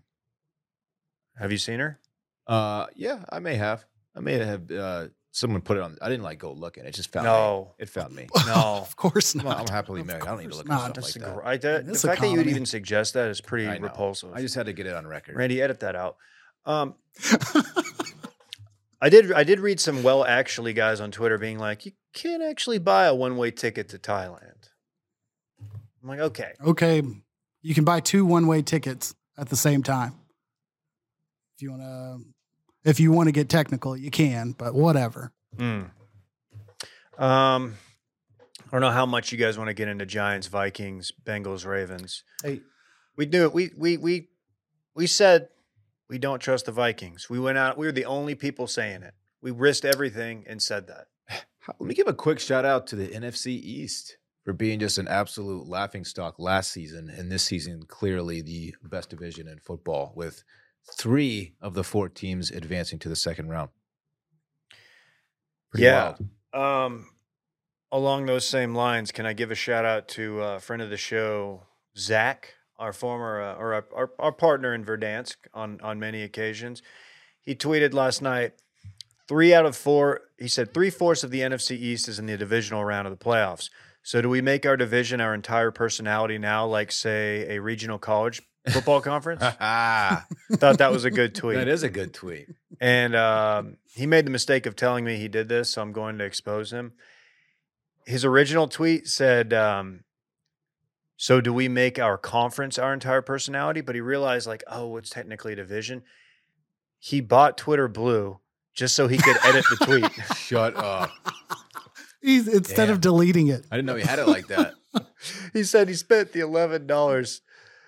Have you seen her? Uh, yeah, I may have. I may have. Uh, someone put it on. I didn't like go looking. It just found me. No. It found me. No. of course I'm, not. I'm happily Of married. I don't need to look not. at That's something gr- like I, that, the this fact that you would even suggest that is pretty. I repulsive. I just had to get it on record. Randy, edit that out. Um, I did. I did read some well actually guys on Twitter being like, you can't actually buy a one way ticket to Thailand. I'm like, okay, okay, you can buy two one way tickets at the same time. If you want to, if you want to get technical, you can, but whatever. Hmm. Um, I don't know how much you guys want to get into Giants, Vikings, Bengals, Ravens. Hey, We do it. We we we we said we don't trust the Vikings. We went out. We were the only people saying it. We risked everything and said that. Let me give a quick shout out to the NFC East for being just an absolute laughing stock last season, and this season clearly the best division in football, with three of the four teams advancing to the second round. Pretty Yeah. wild. Um, along those same lines, can I give a shout out to a friend of the show, Zach, our former uh, or our, our, our partner in Verdansk on on many occasions. He tweeted last night, three out of four. He said three fourths of the NFC East is in the divisional round of the playoffs. So do we make our division our entire personality now, like say a regional college football conference? Ah, Thought that was a good tweet. that is a good tweet. And um, he made the mistake of telling me he did this, so I'm going to expose him. His original tweet said, um, "So do we make our conference our entire personality?" But he realized, like, oh, it's technically a division. He bought Twitter Blue just so he could edit the tweet. Shut up. He's instead Damn. of deleting it. I didn't know he had it like that. he said he spent the eleven dollars.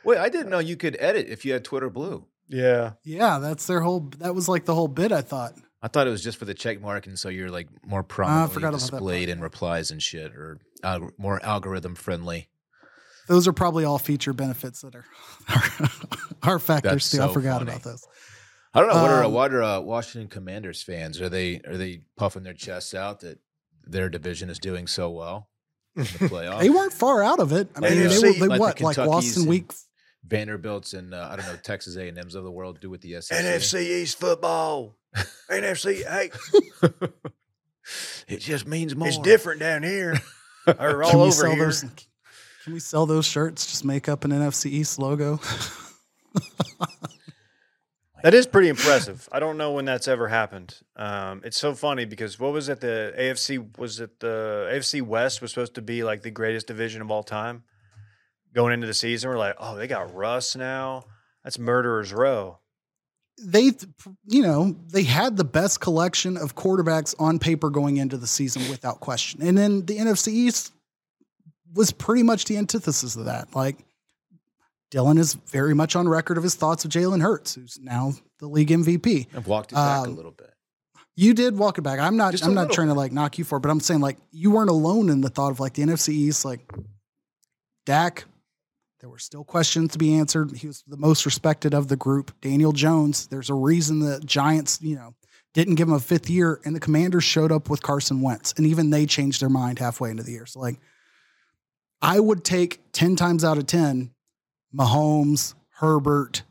Wait, I didn't know you could edit if you had Twitter Blue. Yeah, Yeah, that's their whole. That was like the whole bit. I thought. I thought it was just for the check mark, and so you're like more prominently forgot about that displayed in replies and shit, or alg- more algorithm friendly. Those are probably all feature benefits that are are, are factors That's too. I forgot funny. about those. I don't know what are Um, what are uh, Washington Commanders fans? Are they are they puffing their chests out that their division is doing so well in the playoffs? They weren't far out of it. I mean, they NFC, were they like the what like lost in and week. Vanderbilt's and uh, I don't know Texas A and M's of the world do with the SEC. NFC East football, NFC. Hey, It just means more. it's different down here or all Can over sell here. those? Can we sell those shirts? Just make up an NFC East logo. That is pretty impressive. I don't know when that's ever happened. Um, it's so funny because what was it? The AFC was it the AFC West was supposed to be like the greatest division of all time. Going into the season, we're like, oh, they got Russ now. That's murderers row. they, you know, they had the best collection of quarterbacks on paper going into the season without question. And then the NFC East was pretty much the antithesis of that. Like Dylan is very much on record of his thoughts of Jalen Hurts, who's now the league MVP. I've walked it back a Um, little bit. You did walk it back. I'm not. Just a I'm not little trying to like knock you for it, but I'm saying like you weren't alone in the thought of like the NFC East, like Dak. There were still questions to be answered. He was the most respected of the group. Daniel Jones. There's a reason the Giants, you know, didn't give him a fifth year, and the Commanders showed up with Carson Wentz, and even they changed their mind halfway into the year. So like, I would take ten times out of ten, Mahomes, Herbert,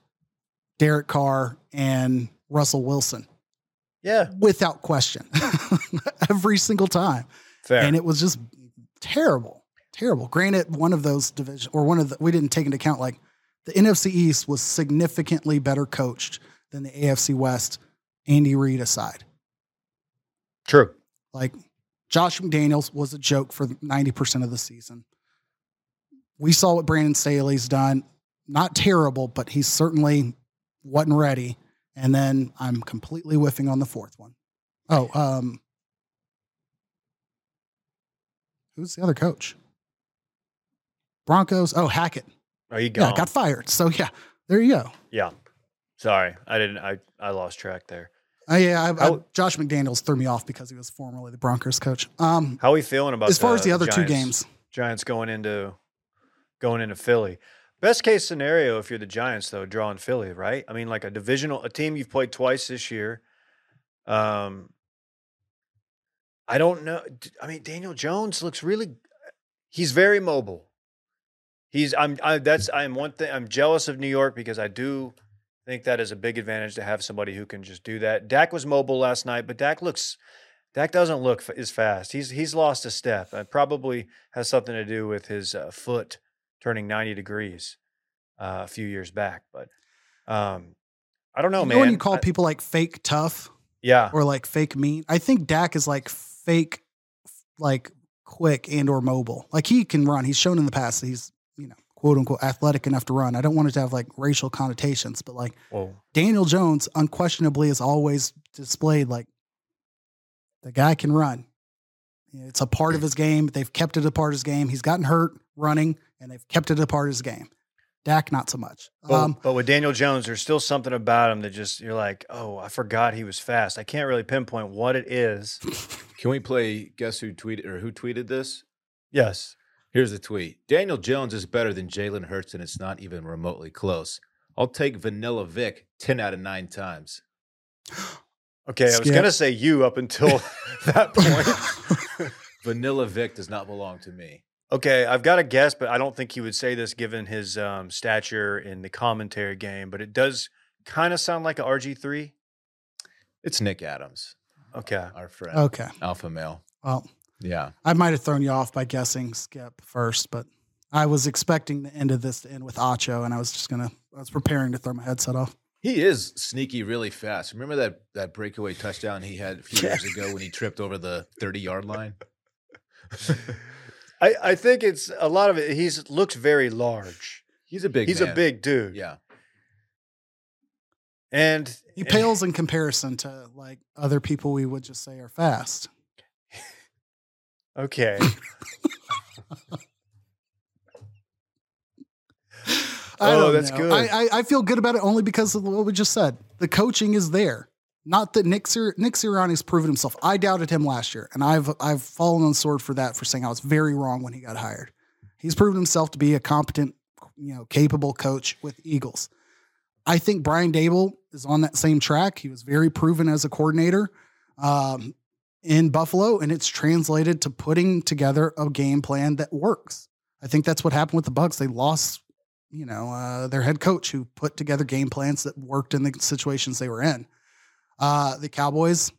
Derek Carr, and Russell Wilson Yeah, without question every single time. fair. And it was just terrible, terrible. Granted, one of those division or one of the, we didn't take into account like the NFC East was significantly better coached than the AFC West, Andy Reid aside. True. Like Josh McDaniels was a joke for 90% of the season. We saw what Brandon Staley's done. Not terrible, but he certainly wasn't ready. And then I'm completely whiffing on the fourth one. Oh, um, who's the other coach? Broncos. Oh, Hackett. Oh, you gone? Yeah, got fired. So yeah, there you go. Yeah. Sorry, I didn't. I I lost track there. Uh, yeah, I, I, Josh McDaniels threw me off because he was formerly the Broncos coach. Um, How are we feeling about as far as the other two games, Giants going into going into Philly. Best case scenario if you're the Giants though, drawing Philly, right? I mean, like a divisional, a team you've played twice this year. Um, I don't know. I mean, Daniel Jones looks really. He's very mobile. He's. I'm. I, that's. I'm one thing. I'm jealous of New York because I do think that is a big advantage to have somebody who can just do that. Dak was mobile last night, but Dak looks. Dak doesn't look f- as fast. He's he's lost a step. It probably has something to do with his uh, foot turning 90 degrees uh, a few years back. But um, I don't know, you man. know when you call I- people like fake tough yeah, or like fake mean, I think Dak is like fake, like quick and or mobile. Like he can run. He's shown in the past that he's quote unquote athletic enough to run. I don't want it to have like racial connotations, but like well, Daniel Jones unquestionably has always displayed like the guy can run. It's a part of his game. They've kept it a part of his game. He's gotten hurt running, and they've kept it a part of his game. Dak, not so much. but, Um, but with Daniel Jones, there's still something about him that just you're like, oh, I forgot he was fast. I can't really pinpoint what it is. Can we play guess who tweeted or who tweeted this? yes, Here's the tweet. Daniel Jones is better than Jalen Hurts, and it's not even remotely close. I'll take Vanilla Vic 10 out of 9 times. okay. I was gonna say you up until that point. Vanilla Vic does not belong to me. Okay, I've got a guess, but I don't think he would say this given his um, stature in the commentary game. But it does kind of sound like a RG three. It's Nick Adams, Okay, our friend, okay. alpha male. Well, Yeah. I might have thrown you off by guessing Skip first, but I was expecting the end of this to end with Acho, and I was just gonna. I was preparing to throw my headset off. He is sneaky really fast. Remember that that breakaway touchdown he had a few years ago when he tripped over the 30 yard line? I, I think it's a lot of it. He's looks very large. He's a big dude. He's a big dude. Yeah. and He pales in comparison to like other people we would just say are fast. Okay, I Oh, that's know. good. I, I I feel good about it only because of what we just said. The coaching is there. Not that Nick Sir, Nick Sirianni's proven himself. I doubted him last year, and I've I've fallen on the sword for that for saying I was very wrong when he got hired. He's proven himself to be a competent, you know, capable coach with Eagles. I think Brian Daboll is on that same track. He was very proven as a coordinator um, in Buffalo, and it's translated to putting together a game plan that works. I think that's what happened with the Bucs. They lost, you know, uh, their head coach who put together game plans that worked in the situations they were in. Uh, the Cowboys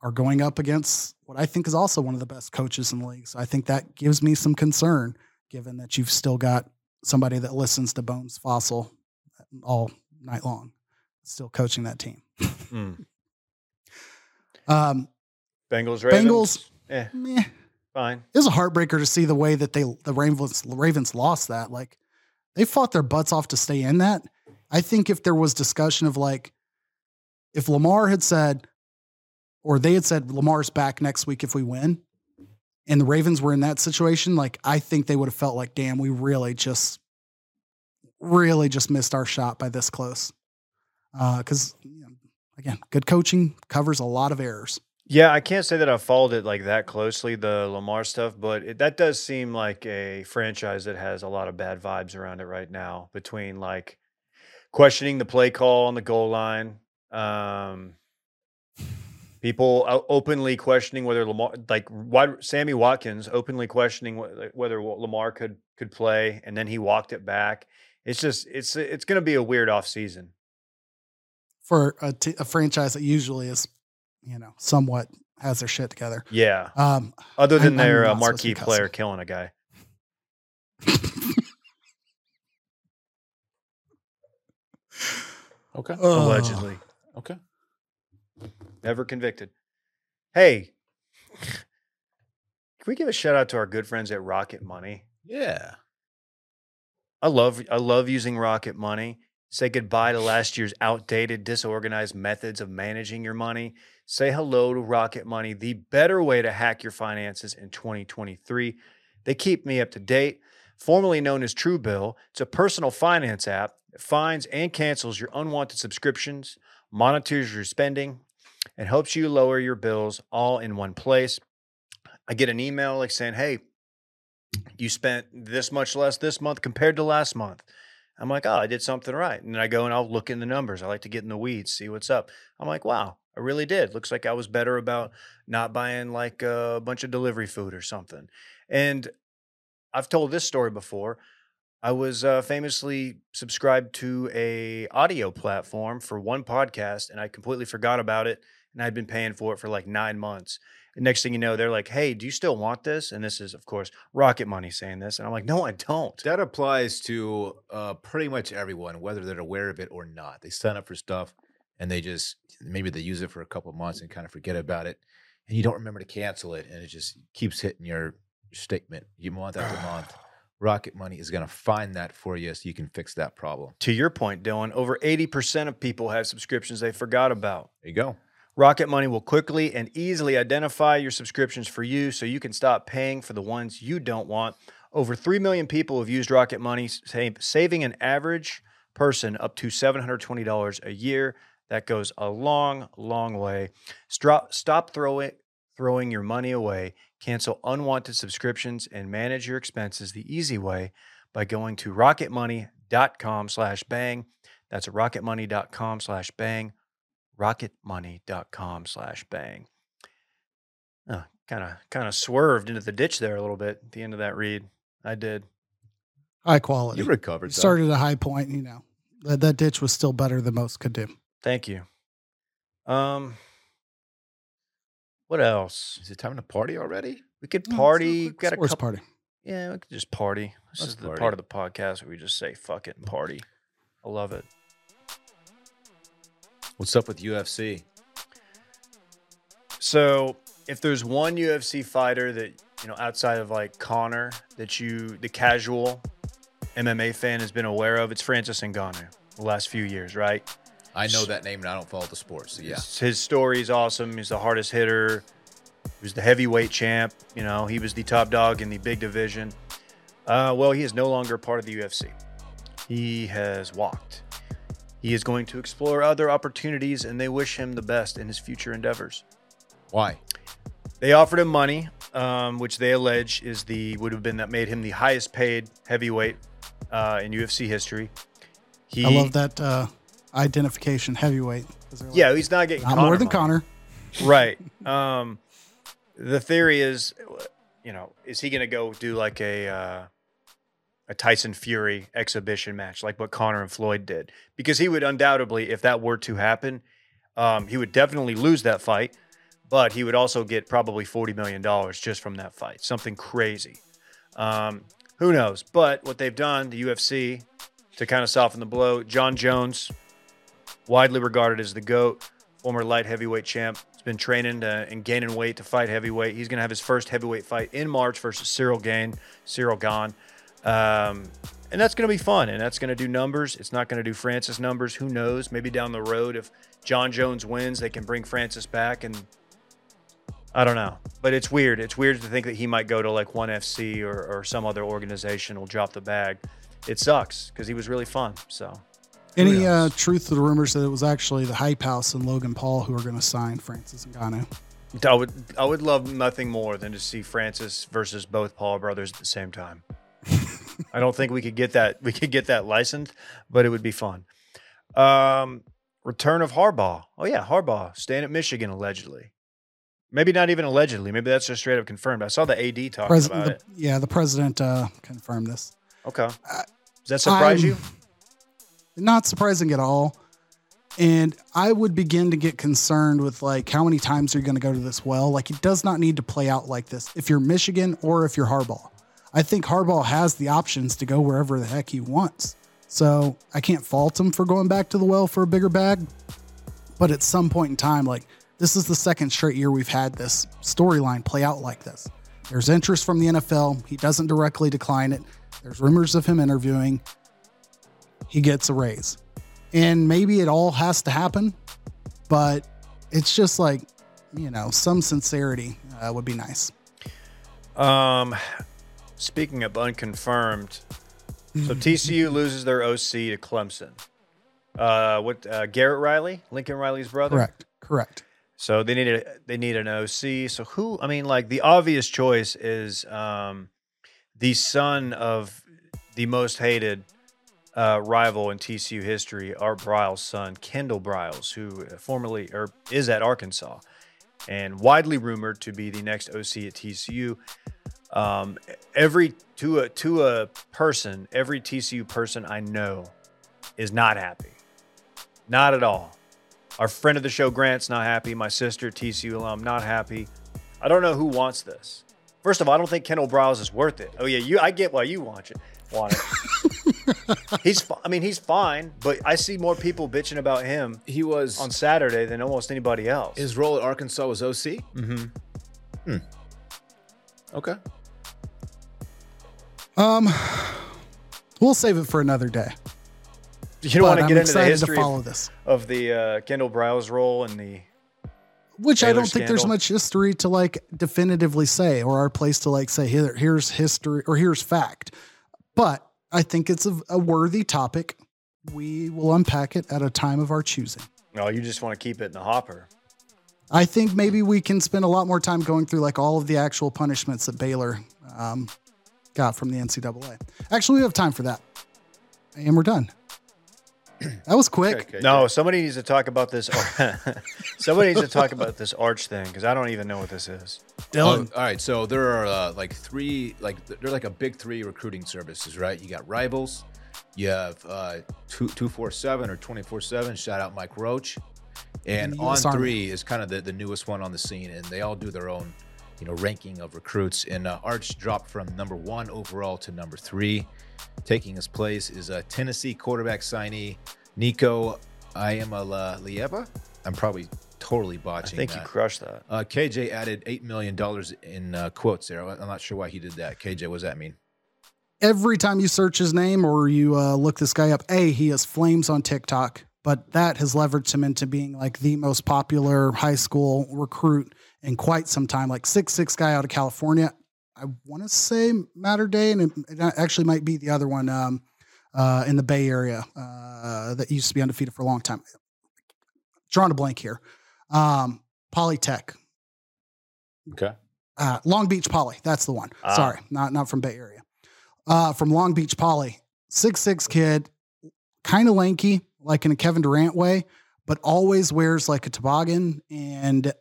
are going up against what I think is also one of the best coaches in the league. So I think that gives me some concern, given that you've still got somebody that listens to Bones Fossil all night long, still coaching that team. Hmm. Um, Bengals, Ravens. Bengals, eh, fine. it was a heartbreaker to see the way that they the Ravens Ravens lost that. Like they fought their butts off to stay in that. I think if there was discussion of like if Lamar had said or they had said Lamar's back next week if we win and the Ravens were in that situation, like I think they would have felt like damn, we really just really just missed our shot by this close. Uh cuz you know, again, good coaching covers a lot of errors. Yeah, I can't say that I followed it like that closely, the Lamar stuff, but it, that does seem like a franchise that has a lot of bad vibes around it right now between like questioning the play call on the goal line, um, people openly questioning whether Lamar, like wide, Sammy Watkins, openly questioning wh- whether Lamar could could play, and then he walked it back. It's just it's it's going to be a weird off season. for a, t- a franchise that usually is, you know, somewhat has their shit together. Yeah, Um, other than I'm- I'm their uh, not supposed to be marquee player killing a guy. Okay. ugh. allegedly. Okay. Never convicted. Hey, Can we give a shout out to our good friends at Rocket Money? Yeah. I love I love using Rocket Money. Say goodbye to last year's outdated, disorganized methods of managing your money. Say hello to Rocket Money, the better way to hack your finances in 2023. They keep me up to date. Formerly known as Truebill, it's a personal finance app that finds and cancels your unwanted subscriptions, monitors your spending, and helps you lower your bills all in one place. I get an email like saying, "Hey, you spent this much less this month compared to last month." I'm like, "Oh, I did something right." And then I go and I'll look in the numbers. I like to get in the weeds, see what's up. I'm like, "Wow, I really did. Looks like I was better about not buying like a bunch of delivery food or something." And I've told this story before. I was uh, famously subscribed to a audio platform for one podcast, and I completely forgot about it. And I'd been paying for it for like nine months. And next thing you know, they're like, "Hey, do you still want this?" And this is, of course, Rocket Money saying this, and I'm like, "No, I don't." That applies to uh, pretty much everyone, whether they're aware of it or not. They sign up for stuff and they just maybe they use it for a couple of months and kind of forget about it, and you don't remember to cancel it, and it just keeps hitting your, your statement you month after month. Rocket Money is going to find that for you so you can fix that problem. To your point, Dylan, over 80% of people have subscriptions they forgot about. There you go. Rocket Money will quickly and easily identify your subscriptions for you so you can stop paying for the ones you don't want. Over 3 million people have used Rocket Money, saving an average person up to $720 a year. That goes a long, long way. Stop, throwing, throwing your money away. Cancel unwanted subscriptions and manage your expenses the easy way by going to rocketmoney.com slash bang. That's rocketmoney.com slash bang rocketmoney.com slash bang. Kind of kind of swerved into the ditch there a little bit at the end of that read. I did. High quality. You recovered. though. Started at a high point, you know. That, that ditch was still better than most could do. Thank you. Um what else? Is it time to party already? We could party. it's Got a couple, party. Yeah, we could just party. This Let's is the party. part of the podcast where we just say fuck it and party. I love it. What's up with UFC? So, if there's one UFC fighter that you know outside of like Conor that you, the casual MMA fan, has been aware of, it's Francis Ngannou. The last few years, right? I know that name and I don't follow the sports. So yeah. His, his story is awesome. He's the hardest hitter. He was the heavyweight champ. You know, he was the top dog in the big division. Uh, well, he is no longer part of the UFC. He has walked. He is going to explore other opportunities, and they wish him the best in his future endeavors. Why? They offered him money, um, which they allege is the would have been that made him the highest paid heavyweight uh, in UFC history. He, I love that uh, identification heavyweight. like, Yeah, he's not getting not Conor more than money. Conor. right. Um, the theory is, you know, is he going to go do like a uh, a Tyson Fury exhibition match, like what Conor and Floyd did? Because he would undoubtedly, if that were to happen, um, he would definitely lose that fight, but he would also get probably forty million dollars just from that fight, something crazy. Um, who knows? But what they've done, the UFC, to kind of soften the blow, Jon Jones, widely regarded as the GOAT, former light heavyweight champ. He's been training to, and gaining weight to fight heavyweight. He's going to have his first heavyweight fight in March versus Ciryl Gane, Ciryl Gane. Um, and that's going to be fun, and that's going to do numbers. It's not going to do Francis numbers. Who knows? Maybe down the road, if Jon Jones wins, they can bring Francis back, and I don't know. But it's weird. It's weird to think that he might go to like ONE FC or, or some other organization will drop the bag. It sucks because he was really fun. So Any uh, truth to the rumors that it was actually the Hype House and Logan Paul who are going to sign Francis and Ngannou? I would I would love nothing more than to see Francis versus both Paul brothers at the same time. I don't think we could get that we could get that licensed, but it would be fun. Um, return of Harbaugh. Oh yeah, Harbaugh staying at Michigan allegedly. Maybe not even allegedly. Maybe that's just straight up confirmed. I saw the AD talking President, about the, yeah, the president uh, confirmed this. it. Okay. Does that surprise I'm you? Not surprising at all. And I would begin to get concerned with like how many times are you going to go to this well? Like it does not need to play out like this. If you're Michigan or if you're Harbaugh, I think Harbaugh has the options to go wherever the heck he wants. So I can't fault him for going back to the well for a bigger bag. But at some point in time, like This is the second straight year we've had this storyline play out like this. There's interest from the NFL. He doesn't directly decline it. There's rumors of him interviewing. He gets a raise. And maybe it all has to happen, but it's just like, you know, some sincerity uh, would be nice. Um, speaking of unconfirmed, so TCU loses their OC to Clemson. Uh, what uh, Garrett Riley, Lincoln Riley's brother. Correct. Correct. So they need a they need an OC. So who? I mean, like the obvious choice is um, the son of the most hated uh, rival in TCU history, Art Briles' son, Kendall Briles, who formerly or is at Arkansas, and widely rumored to be the next OC at TCU. Um, every to a to a person, every TCU person I know is not happy, not at all. Our friend of the show, Grant's not happy. My sister, TCU alum, not happy. I don't know who wants this. First of all, I don't think Kendall Briles is worth it. Oh yeah, you. I get why you want it. Want it. he's. fi- I mean, he's fine, but I see more people bitching about him He was on Saturday than almost anybody else. his role at Arkansas was OC. mm-hmm. Hmm. Okay. Um, we'll save it for another day. You don't want But to I'm get into the history to follow of, this. of the uh, Kendall Briles role and the. Which I don't think there's much history to like definitively say, or our place to like say here, here's history or here's fact. But I think it's a, a worthy topic. We will unpack it at a time of our choosing. No, you just want to keep it in the hopper. I think maybe we can spend a lot more time going through like all of the actual punishments that Baylor um, got from the NCAA. Actually, we have time for that, and we're done. That was quick. No, somebody needs to talk about this. somebody needs to talk about this arch thing because I don't even know what this is. Dylan. Oh, all right, so there are uh, like three, like they're like a big three recruiting services, right? You got Rivals, you have uh, two two four seven or twenty four seven. Shout out Mike Roach, and And On Army. Three is kind of the, the newest one on the scene, and they all do their own, you know, ranking of recruits. And uh, Arch dropped from number one overall to number three. Taking his place is a Tennessee quarterback signee Nico Iamaleava. I'm probably totally botching. I botching. think you crushed that. Uh, KJ added eight million dollars in uh, quotes there. I'm not sure why he did that. KJ, what does that mean? every time you search his name or you uh, look this guy up, A, he has flames on TikTok, but that has leveraged him into being like the most popular high school recruit in quite some time. Like six six guy out of California. I want to say Mater Dei, and it, it actually might be the other one um, uh, in the Bay Area uh, that used to be undefeated for a long time. Drawing a blank here. Um, Polytech, Okay. uh, Long Beach Poly. That's the one. Ah. Sorry, not not from Bay Area. Uh, from Long Beach Poly, six six kid, kind of lanky, like in a Kevin Durant way, but always wears like a toboggan and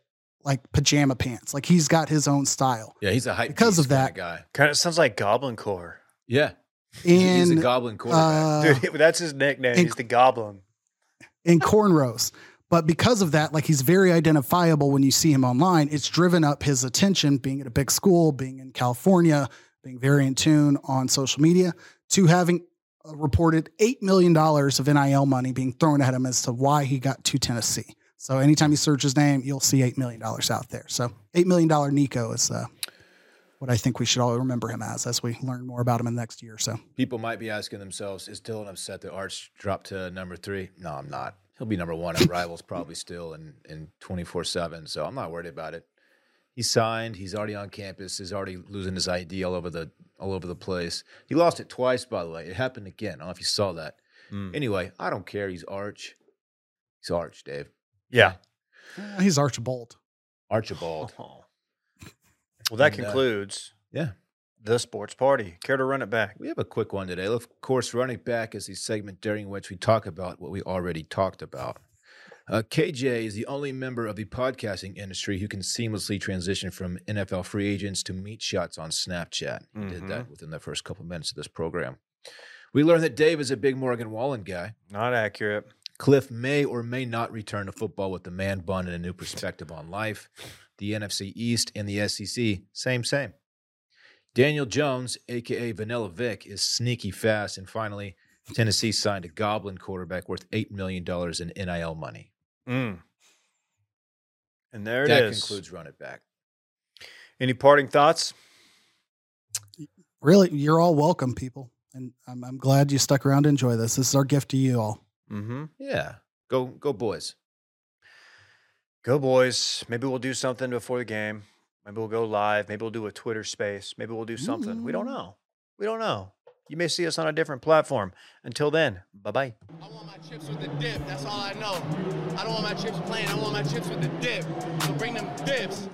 like pajama pants. Like he's got his own style. Yeah, he's a hype Because of that- kinda guy. Kind of sounds like Goblin Core. Yeah, he's a And goblin quarterback. uh, Dude, that's his nickname. and- He's the Goblin. in cornrows. But because of that, like he's very identifiable when you see him online. It's driven up his attention, being at a big school, being in California, being very in tune on social media, to having reported $8 million of NIL money being thrown at him as to why he got to Tennessee. So anytime you search his name, you'll see $8 million out there. So $8 million Nico is uh, what I think we should all remember him as as we learn more about him in the next year or so. People might be asking themselves, is Dylan upset that Arch dropped to number three? No, I'm not. He'll be number one at Rivals probably still in in 24 seven. So I'm not worried about it. He signed. He's already on campus. He's already losing his ID all over the all over the place. He lost it twice, by the way. It happened again. I don't know if you saw that. Mm. Anyway, I don't care. He's Arch. He's Arch, Dave. Yeah. Uh, he's Archibald. Archibald. Well, that And, uh, concludes Yeah. the sports party. Care to run it back? We have a quick one today. Of course, running back is the segment during which we talk about what we already talked about. Uh, KJ is the only member of the podcasting industry who can seamlessly transition from NFL free agents to meet shots on Snapchat. He did that within the first couple minutes of this program. We learned that Dave is a big Morgan Wallen guy. Not accurate. Kliff may or may not return to football with the man bun and a new perspective on life. The NFC East and the SEC, same, same. Daniel Jones, aka Vanilla Vic, is sneaky fast. And finally, Tennessee signed a goblin quarterback worth $8 million in NIL money. Mm. And there it that is. concludes Run It Back. Any parting thoughts? Really, you're all welcome, people. And I'm, I'm glad you stuck around to enjoy this. This is our gift to you all. Mm-hmm. Yeah. Go go boys. Go boys. Maybe we'll do something before the game. Maybe we'll go live. Maybe we'll do a Twitter space. Maybe we'll do something. We don't know. We don't know. You may see us on a different platform. Until then, bye bye. I want my chips with the dip. That's all I know. I don't want my chips plain. I want my chips with the dip. So bring them dips.